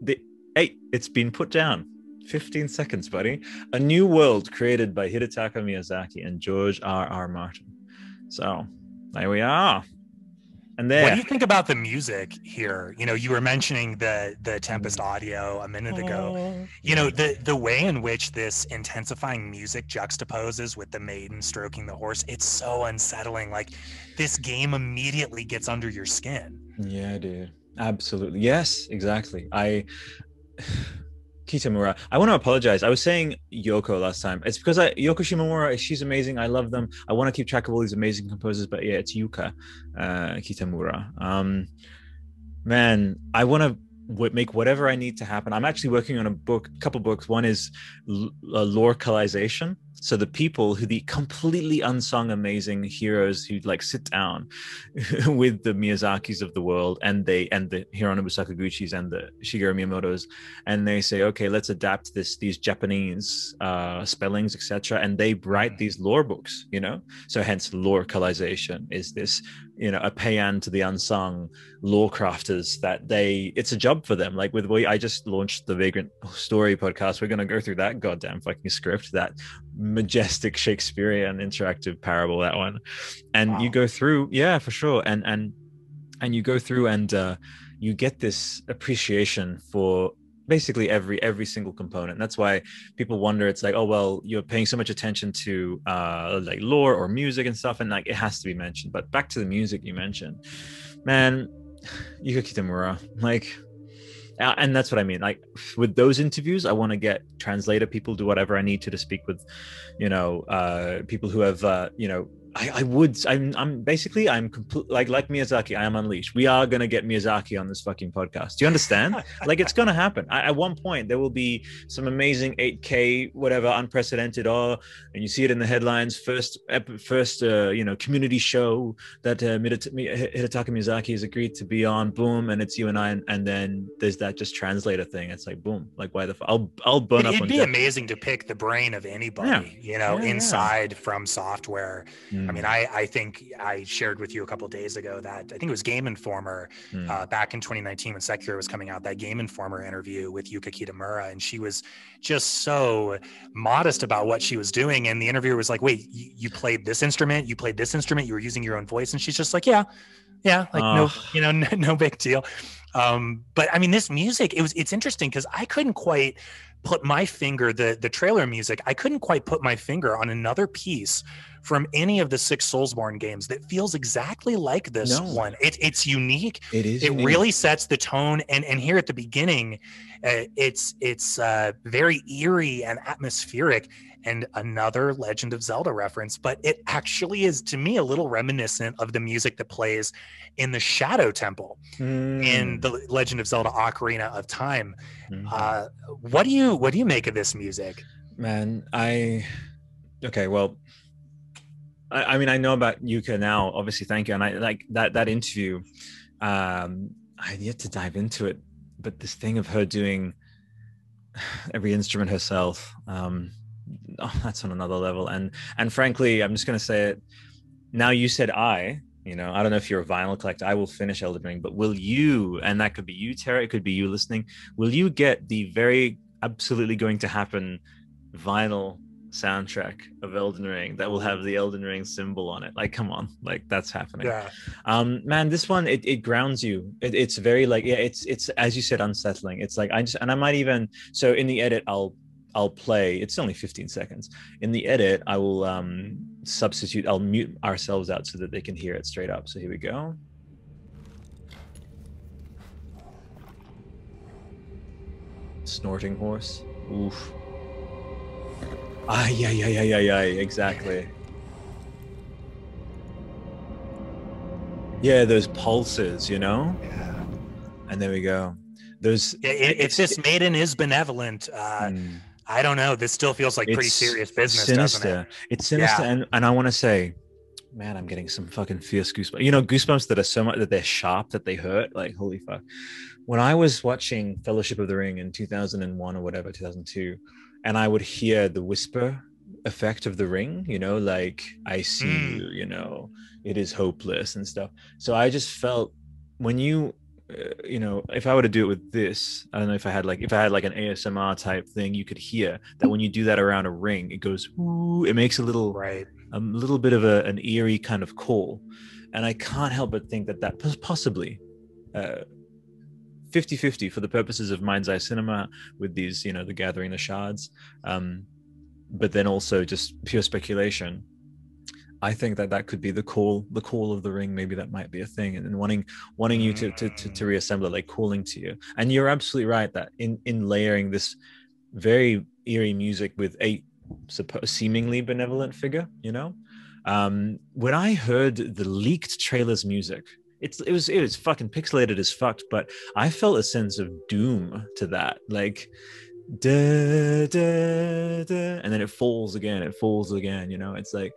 the hey, it's been put down. 15 seconds, buddy. A new world created by Hidetaka Miyazaki and George R. R. Martin. So there we are. And there. What do you think about the music here? You know, you were mentioning the the Tempest mm. audio a minute ago. You know, the the way in which this intensifying music juxtaposes with the maiden stroking the horse, it's so unsettling. Like this game immediately gets under your skin. Yeah, dude absolutely yes exactly i Kitamura. I want to apologize. I was saying Yoko last time. It's because I Yoko Shimomura, she's amazing. I love them. I want to keep track of all these amazing composers, but yeah, it's Yuka uh, Kitamura. Um, man, I want to make whatever I need to happen. I'm actually working on a book, a couple books. One is l- localization so the people who the completely unsung amazing heroes who like sit down with the miyazakis of the world and they and the hironobu sakaguchis and the shigeru miyamotos and they say okay let's adapt this these japanese uh, spellings etc and they write these lore books you know? So hence lore localization is this you know a paean to the unsung lore crafters that they it's a job for them. Like with we i just launched the vagrant story podcast. We're going to go through that goddamn fucking script that majestic shakespearean interactive parable that one. And wow. you go through yeah for sure. And and and you go through and uh you get this appreciation for basically every every single component. That's why people wonder it's like oh well you're paying so much attention to uh like lore or music and stuff and like it has to be mentioned. But back to the music you mentioned man yuka kitamura like and that's what i mean. Like with those interviews i want to get translator people do whatever i need to to speak with you know uh people who have uh you know I, I would. I'm. I'm basically. I'm complete. Like like Miyazaki. I am unleashed. We are gonna get Miyazaki on this fucking podcast. Do you understand? like it's gonna happen. I, at one point, there will be some amazing 8K whatever unprecedented. or, and you see it in the headlines. First, first, uh, you know, community show that uh, Hidetaka Miyazaki has agreed to be on. Boom, and it's you and I. And, and then there's that just translator thing. It's like boom. Like why the? F- I'll I'll burn it, up. It'd be amazing to pick the brain of anybody. Yeah. You know, yeah, inside yeah. from software. Mm I mean, mm. I, I think I shared with you a couple days ago that I think it was Game Informer mm. uh, back in 2019 when Sekiro was coming out, that Game Informer interview with Yuka Kitamura. And she was just so modest about what she was doing. And the interviewer was like, wait, you, you played this instrument, you played this instrument, you were using your own voice. And she's just like, yeah, yeah, like no, you know, no, no big deal. Um, but I mean, this music, it was, it's interesting because I couldn't quite put my finger, the, the trailer music, I couldn't quite put my finger on another piece from any of the six Soulsborne games that feels exactly like this no. one. It, it's unique. It is. It unique. really sets the tone. And and here at the beginning, uh, it's it's uh, very eerie and atmospheric. And another Legend of Zelda reference, but it actually is to me a little reminiscent of the music that plays in the Shadow Temple mm. in the Legend of Zelda Ocarina of Time. Mm-hmm. Uh, what do you what do you make of this music? Man, I okay. Well, I, I, mean, I know about Yuka now. Obviously, thank you. And I like that that interview. Um, I had yet to dive into it, but this thing of her doing every instrument herself, um, oh, that's on another level. And and frankly, I'm just going to say it. Now you said I. You know, I don't know if you're a vinyl collector. I will finish Elden Ring, but will you? And that could be you, Tara. It could be you listening. Will you get the very absolutely going to happen vinyl soundtrack of Elden Ring that will have the Elden Ring symbol on it. Like, come on, like that's happening. Yeah. Um, man, this one it, it grounds you. It, it's very like yeah, it's it's as you said, unsettling. It's like I just and I might even so in the edit I'll I'll play. It's only 15 seconds. In the edit, I will um substitute. I'll mute ourselves out so that they can hear it straight up. So here we go. Snorting horse. Oof. Ah, yeah, yeah, yeah, yeah, yeah, exactly. Yeah, those pulses, you know? Yeah. And there we go. Those. Yeah, if this maiden is benevolent, uh, mm. I don't know. This still feels like pretty serious business, sinister. doesn't it? It's sinister, yeah. and, and I want to say, man, I'm getting some fucking fierce goosebumps. You know, goosebumps that are so much that they're sharp that they hurt. Like, holy fuck. When I was watching Fellowship of the Ring in 2001 or whatever, 2002, and I would hear the whisper effect of the ring, you know, like I see mm. you, you know, it is hopeless and stuff. So I just felt when you uh, you know, if I were to do it with this, I don't know if I had like if I had like an ASMR type thing, you could hear that when you do that around a ring, it goes ooh, it makes a little right, a little bit of a, an eerie kind of call, and I can't help but think that that possibly uh, 50-50 for the purposes of mind's eye cinema with these you know the gathering the shards um but then also just pure speculation I think that that could be the call, the call of the ring. Maybe that might be a thing, and then wanting wanting you to to to, to reassemble, like calling to you. And you're absolutely right that in in layering this very eerie music with a seemingly benevolent figure, you know, um, when I heard the leaked trailer's music, it's it was it was fucking pixelated as fucked, but I felt a sense of doom to that, like da, da, da, and then it falls again, it falls again, you know. It's like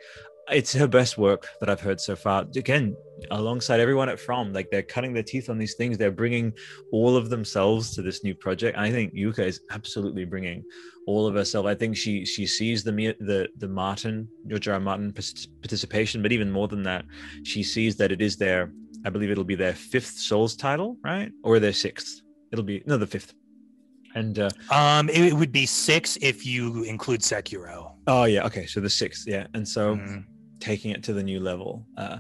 it's her best work that I've heard so far. Again, alongside everyone at From, like they're cutting their teeth on these things. They're bringing all of themselves to this new project. I think Yuka is absolutely bringing all of herself. I think she she sees the the the Martin George R. Martin participation, but even more than that, she sees that it is their. I believe it'll be their fifth Souls title, right, or their sixth. It'll be no the fifth. And uh, um, it would be six if you include Sekiro. Oh yeah, okay. So the sixth, yeah. And so Mhm. taking it to the new level uh,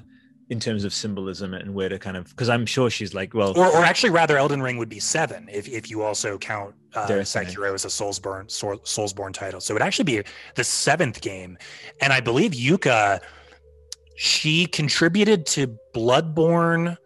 in terms of symbolism and where to kind of because I'm sure she's like, well, Or, or actually, rather, Elden Ring would be seven if, if you also count uh, Sekiro as a Soulsborne Soul- Soulsborne title. So it would actually be the seventh game, and I believe Yuka, she contributed to Bloodborne.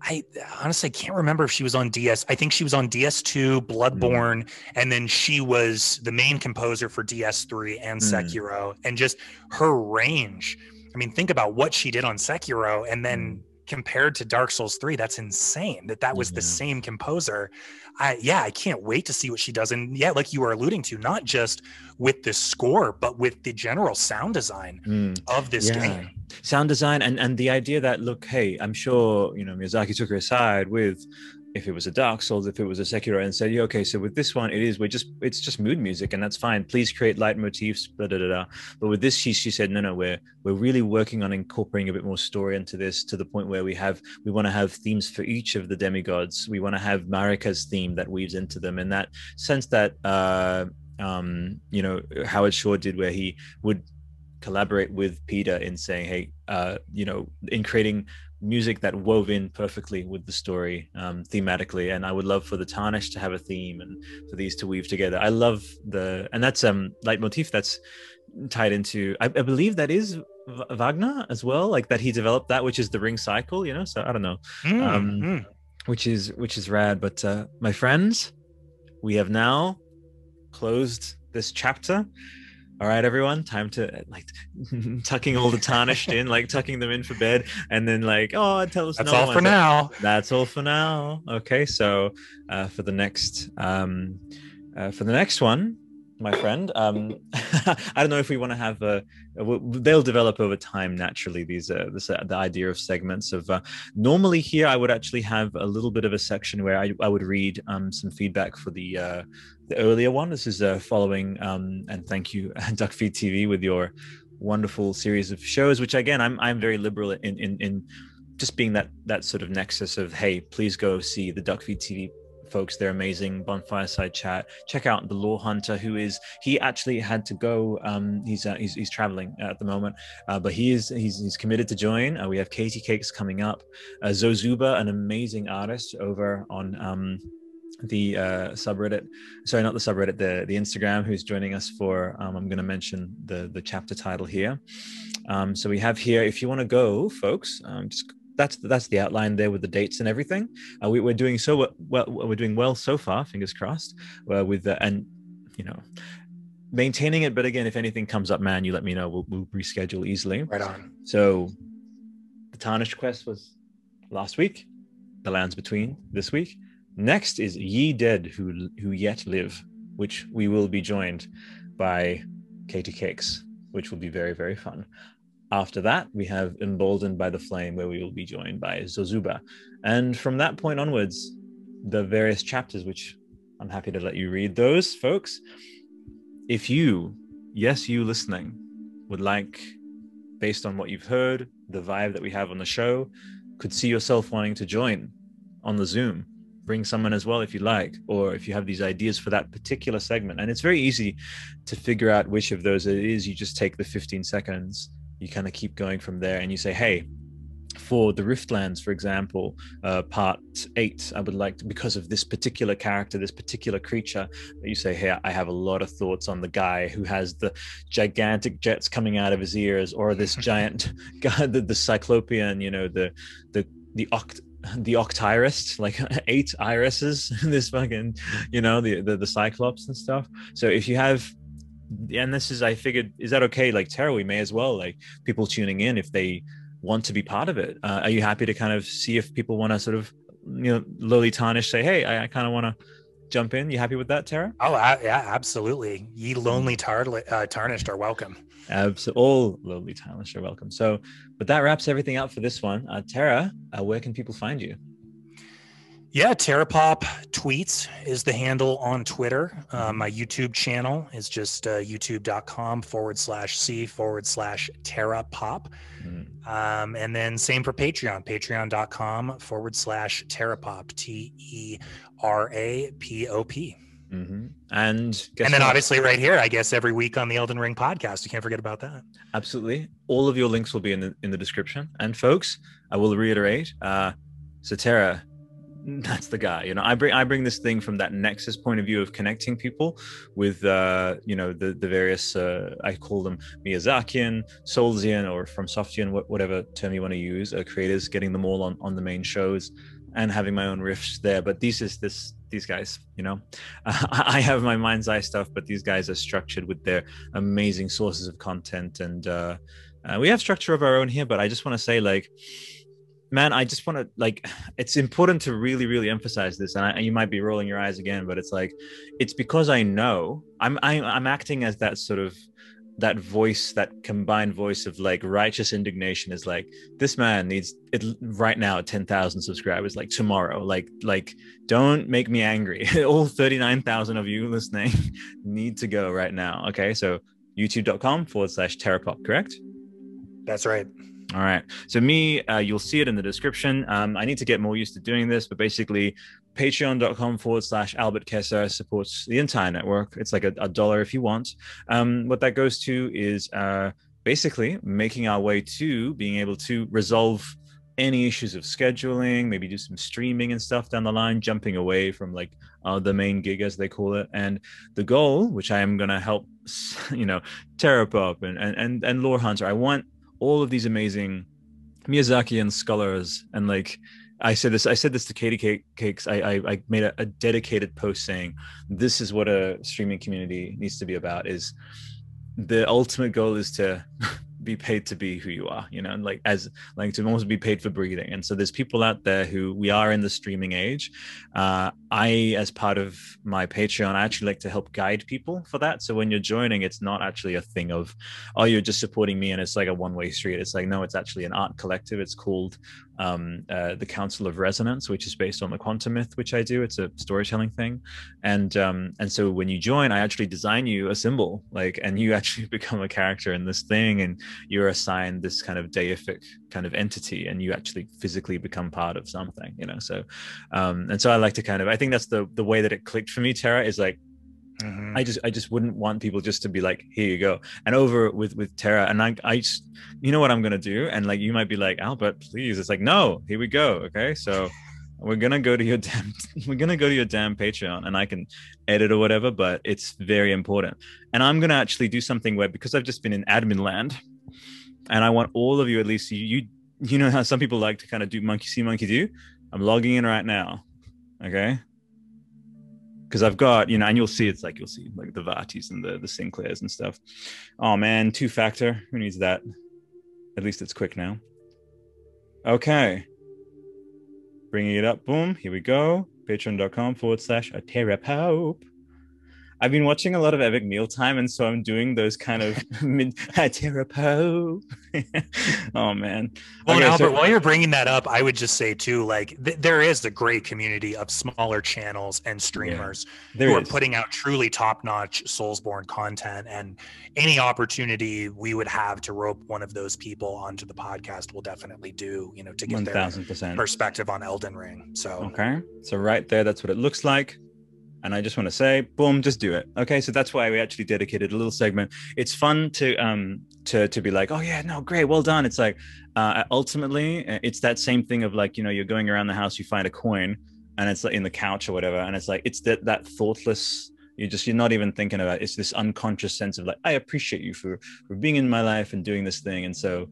I honestly can't remember if she was on DS. I think she was on DS2, Bloodborne, and then she was the main composer for DS3 and Mm. Sekiro. And just her range. I mean, think about what she did on Sekiro, and then compared to Dark Souls 3, that's insane that that was the same composer. I yeah, I can't wait to see what she does. And yeah, like you were alluding to, not just with the score, but with the general sound design mm, of this Yeah. game. sound design and and the idea that look, hey, I'm sure you know Miyazaki took her aside with if it was a Dark Souls, if it was a Sekiro, and said, yeah, okay, so with this one, it is we're just it's just mood music, and that's fine. Please create light motifs, blah. But with this, she she said, no, no, we're we're really working on incorporating a bit more story into this to the point where we have we want to have themes for each of the demigods. We want to have Marika's theme that weaves into them, and that sense that uh, um, you know Howard Shore did, where he would collaborate with Peter in saying, hey, uh, you know, in creating music that wove in perfectly with the story um, thematically. And I would love for the Tarnish to have a theme and for these to weave together. I love the, and that's um leitmotif that's tied into, I, I believe that is V- Wagner as well, like that he developed that, which is the ring cycle, you know? So I don't know Mm, Um, mm. which is which is rad. But uh, my friends, we have now closed this chapter. All right, everyone, time to like tucking all the tarnished in, like tucking them in for bed, and then like, oh, tell us That's no all one. for now. That's all for now. Okay, so uh, for the next um, uh, for the next one, my friend, um, I don't know if we want to have a. w- They'll develop over time naturally. These uh, this uh, the idea of segments of. Uh, normally here, I would actually have a little bit of a section where I, I would read um, some feedback for the uh, the earlier one. This is uh, following um, and thank you Duckfeed TV with your wonderful series of shows. Which again, I'm I'm very liberal in in in just being that that sort of nexus of hey, please go see the Duckfeed TV folks. They're amazing. Bonfireside chat. Check out the Lore Hunter, who is he actually had to go. Um, he's uh, he's, he's traveling at the moment, uh, but he is he's, he's committed to join. Uh, we have Katie Cakes coming up. Uh, Zozuba, an amazing artist over on. Um, the uh, subreddit sorry not the subreddit the the instagram who's joining us for um, i'm going to mention the the chapter title here um, so we have here if you want to go folks um, just that's that's the outline there with the dates and everything uh, we, we're doing so well we're doing well so far fingers crossed uh, with the, and you know maintaining it but again if anything comes up man you let me know we'll, we'll reschedule easily Right on. so the Tarnished quest was last week, the lands between this week. Next is Ye Dead Who Who Yet Live, which we will be joined by Katie Cakes, which will be very, very fun. After that, we have Emboldened by the Flame, where we will be joined by Zozuba. And from that point onwards, the various chapters, which I'm happy to let you read those, folks. If you, yes, you listening, would like based on what you've heard, the vibe that we have on the show, could see yourself wanting to join on the Zoom. Bring someone as well if you like, or if you have these ideas for that particular segment. And it's very easy to figure out which of those it is. You just take the 15 seconds, you kind of keep going from there, and you say, hey, for the Riftlands, for example, uh, part eight, I would like to, because of this particular character, this particular creature, you say, Hey, I have a lot of thoughts on the guy who has the gigantic jets coming out of his ears, or this giant guy, the, the cyclopean, you know, the, the, the oct the octirist like eight irises this fucking you know the, the the cyclops and stuff. So if you have and this is i figured is that okay? Like tara we may as well like people tuning in if they want to be part of it. Uh, are you happy to kind of see if people want to sort of you know lowly tarnish say hey i, I kind of want to jump in you happy with that tara? Oh uh, yeah absolutely. Ye lonely tar- uh, tarnished are welcome. Absolutely, all lowly tarnished are welcome. So but that wraps everything up for this one. Uh, tara uh, where can people find you yeah, Terrapop tweets is the handle on Twitter. Uh, my YouTube channel is just uh, youtube.com forward slash C forward slash Terrapop. Mm. Um, and then same for Patreon, patreon.com forward slash Terrapop, T E R A P O P. Mm-hmm. And and then what? obviously right here, I guess every week on the Elden Ring podcast, you can't forget about that. Absolutely, all of your links will be in the in the description. And folks, I will reiterate. Uh, so Tara, that's the guy you know? I bring i bring this thing from that nexus point of view of connecting people with uh you know the the various uh i call them miyazakian soulsian or FromSoftian whatever term you want to use uh, creators getting them all on on the main shows and having my own riffs there. But these is this these guys you know? Uh, i have my mind's eye stuff but these guys are structured with their amazing sources of content and uh, uh we have structure of our own here but i just want to say like man i just want to like it's important to really really emphasize this and, I, you might be rolling your eyes again but it's like it's because i know i'm I, am i am acting as that sort of that voice that combined voice of like righteous indignation is like this man needs it right now 10,000 subscribers like tomorrow. Like like don't make me angry. All 39,000 of you listening need to go right now okay? So youtube.com forward slash terrapop correct? That's right all right. So me, uh, you'll see it in the description. Um, I need to get more used to doing this, but basically, patreon.com forward slash Albert Chessa supports the entire network. It's like a, a dollar if you want. Um, what that goes to is uh, basically making our way to being able to resolve any issues of scheduling, maybe do some streaming and stuff down the line, jumping away from like uh, the main gig as they call it. And the goal, which I am going to help, you know, Terrapop and, and, and, and Lore Hunter, I want all of these amazing Miyazakian scholars and like I said this I said this to Katie Cake, Cakes. I, I, I made a, a dedicated post saying this is what a streaming community needs to be about is the ultimate goal is to be paid to be who you are you know like as like to almost be paid for breathing. And so there's people out there who we are in the streaming age. Uh, i as part of my patreon i actually like to help guide people for that. So when you're joining it's not actually a thing of oh you're just supporting me and it's like a one-way street. It's like no it's actually an art collective. It's called um, uh, the Council of Resonance, which is based on the quantum myth, which I do. It's a storytelling thing, and um, and so when you join, I actually design you a symbol, like, and you actually become a character in this thing, and you're assigned this kind of deific kind of entity, and you actually physically become part of something, you know. So, um, and so I like to kind of, I think that's the the way that it clicked for me. Tara is like Mm-hmm. I just I just wouldn't want people just to be like, here you go. And over with with Tara, and I I just, you know what I'm gonna do, and like you might be like, Albert, please. It's like, no, here we go. Okay, so we're gonna go to your damn we're gonna go to your damn Patreon, and I can edit or whatever, but it's very important. And I'm gonna actually do something where because I've just been in admin land, and I want all of you at least you you, know how some people like to kind of do monkey see monkey do. I'm logging in right now. Okay because I've got you know, and you'll see it's like you'll see like the Vaatis and the the Sinclairs and stuff. Oh man, two factor. Who needs that? At least it's quick now. Okay. Bringing it up. Boom. Here we go. Patreon.com forward slash a Pope. I've been watching a lot of Epic Mealtime, and so I'm doing those kind of mid Terapo. oh man. Well, okay, Albert, so- while you're bringing that up, I would just say too, like th- there is a great community of smaller channels and streamers yeah, who is. are putting out truly top-notch Soulsborne content, and any opportunity we would have to rope one of those people onto the podcast, we'll definitely do. You know, to get 1, their perspective on Elden Ring. So okay, so right there, that's what it looks like And I just want to say, boom, just do it. Okay. So that's why we actually dedicated a little segment. It's fun to um to to be like, oh yeah, no, great, well done. It's like uh ultimately uh, it's that same thing of like, you know, you're going around the house, you find a coin and it's like in the couch or whatever. And it's like it's that that thoughtless you just you're not even thinking about it. it's this unconscious sense of like i appreciate you for for being in my life and doing this thing and so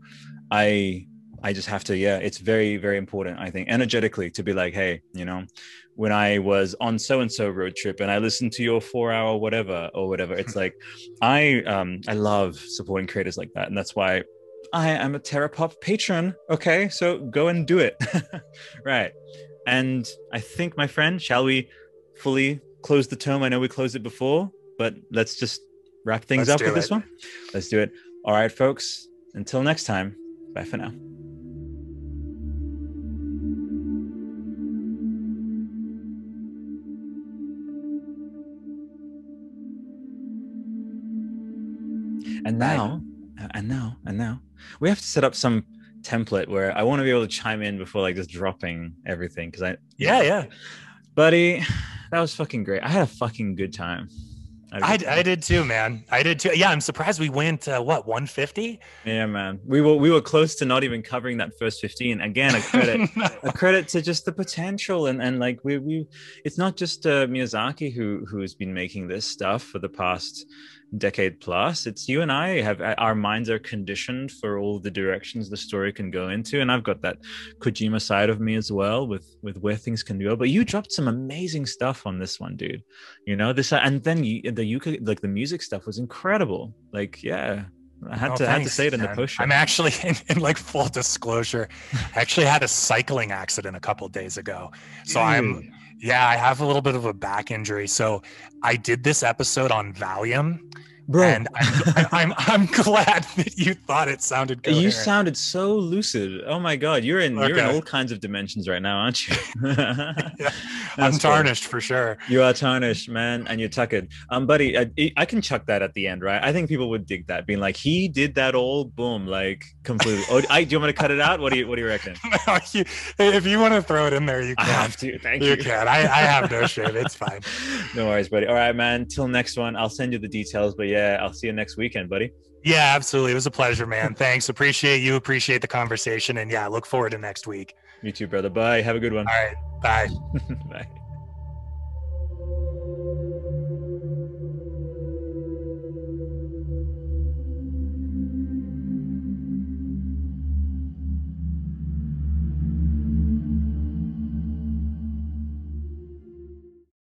i i just have to yeah it's very very important i think energetically to be like hey you know when i was on so and so road trip and i listened to your four hour whatever or whatever it's like i um i love supporting creators like that and that's why i am a terrapop patron okay so go and do it right and i think my friend shall we fully close the tome. I know we closed it before, but let's just wrap things let's up with it. this one. Let's do it. All right, folks. Until next time, bye for now. And now, bye. and now, and now, we have to set up some template where I want to be able to chime in before like just dropping everything because I yeah yeah buddy that was fucking great. I had a fucking good time. I, I, did too, man. I did too. Yeah, I'm surprised we went uh, what 150. Yeah, man. We were we were close to not even covering that first 15. Again, a credit no. a credit to just the potential and and like we we. It's not just uh, Miyazaki who who has been making this stuff for the past decade plus it's you and i have uh, our minds are conditioned for all the directions the story can go into and i've got that kojima side of me as well with with where things can go but you dropped some amazing stuff on this one dude. You know this and then you, the Yuka like the music stuff was incredible. Like yeah I had oh, to had to say it in the push. I'm actually in, in, like full disclosure. I actually had a cycling accident a couple days ago, so I'm yeah, I have a little bit of a back injury. So I did this episode on Valium. Bro. And I'm, I'm, I'm glad that you thought it sounded good. You sounded so lucid. Oh my god, you're in okay. you're in all kinds of dimensions right now, aren't you? yeah. I'm tarnished cool. for sure. You are tarnished, man, and you're tuckered. Um, buddy, I, I, can chuck that at the end, right? I think people would dig that, being like, he did that all, boom, like completely. oh, I, do you want me to cut it out? What do you What do you reckon? no, you, if you want to throw it in there, you can. I have to. Thank you. You can. I, I have no shame. It's fine. no worries, buddy. All right, man. Till next one, I'll send you the details. But yeah, Uh, I'll see you next weekend, buddy. Yeah, absolutely. It was a pleasure, man. Thanks. Appreciate you. Appreciate the conversation. And yeah, look forward to next week. Me too, brother. Bye. Have a good one. All right. Bye. Bye.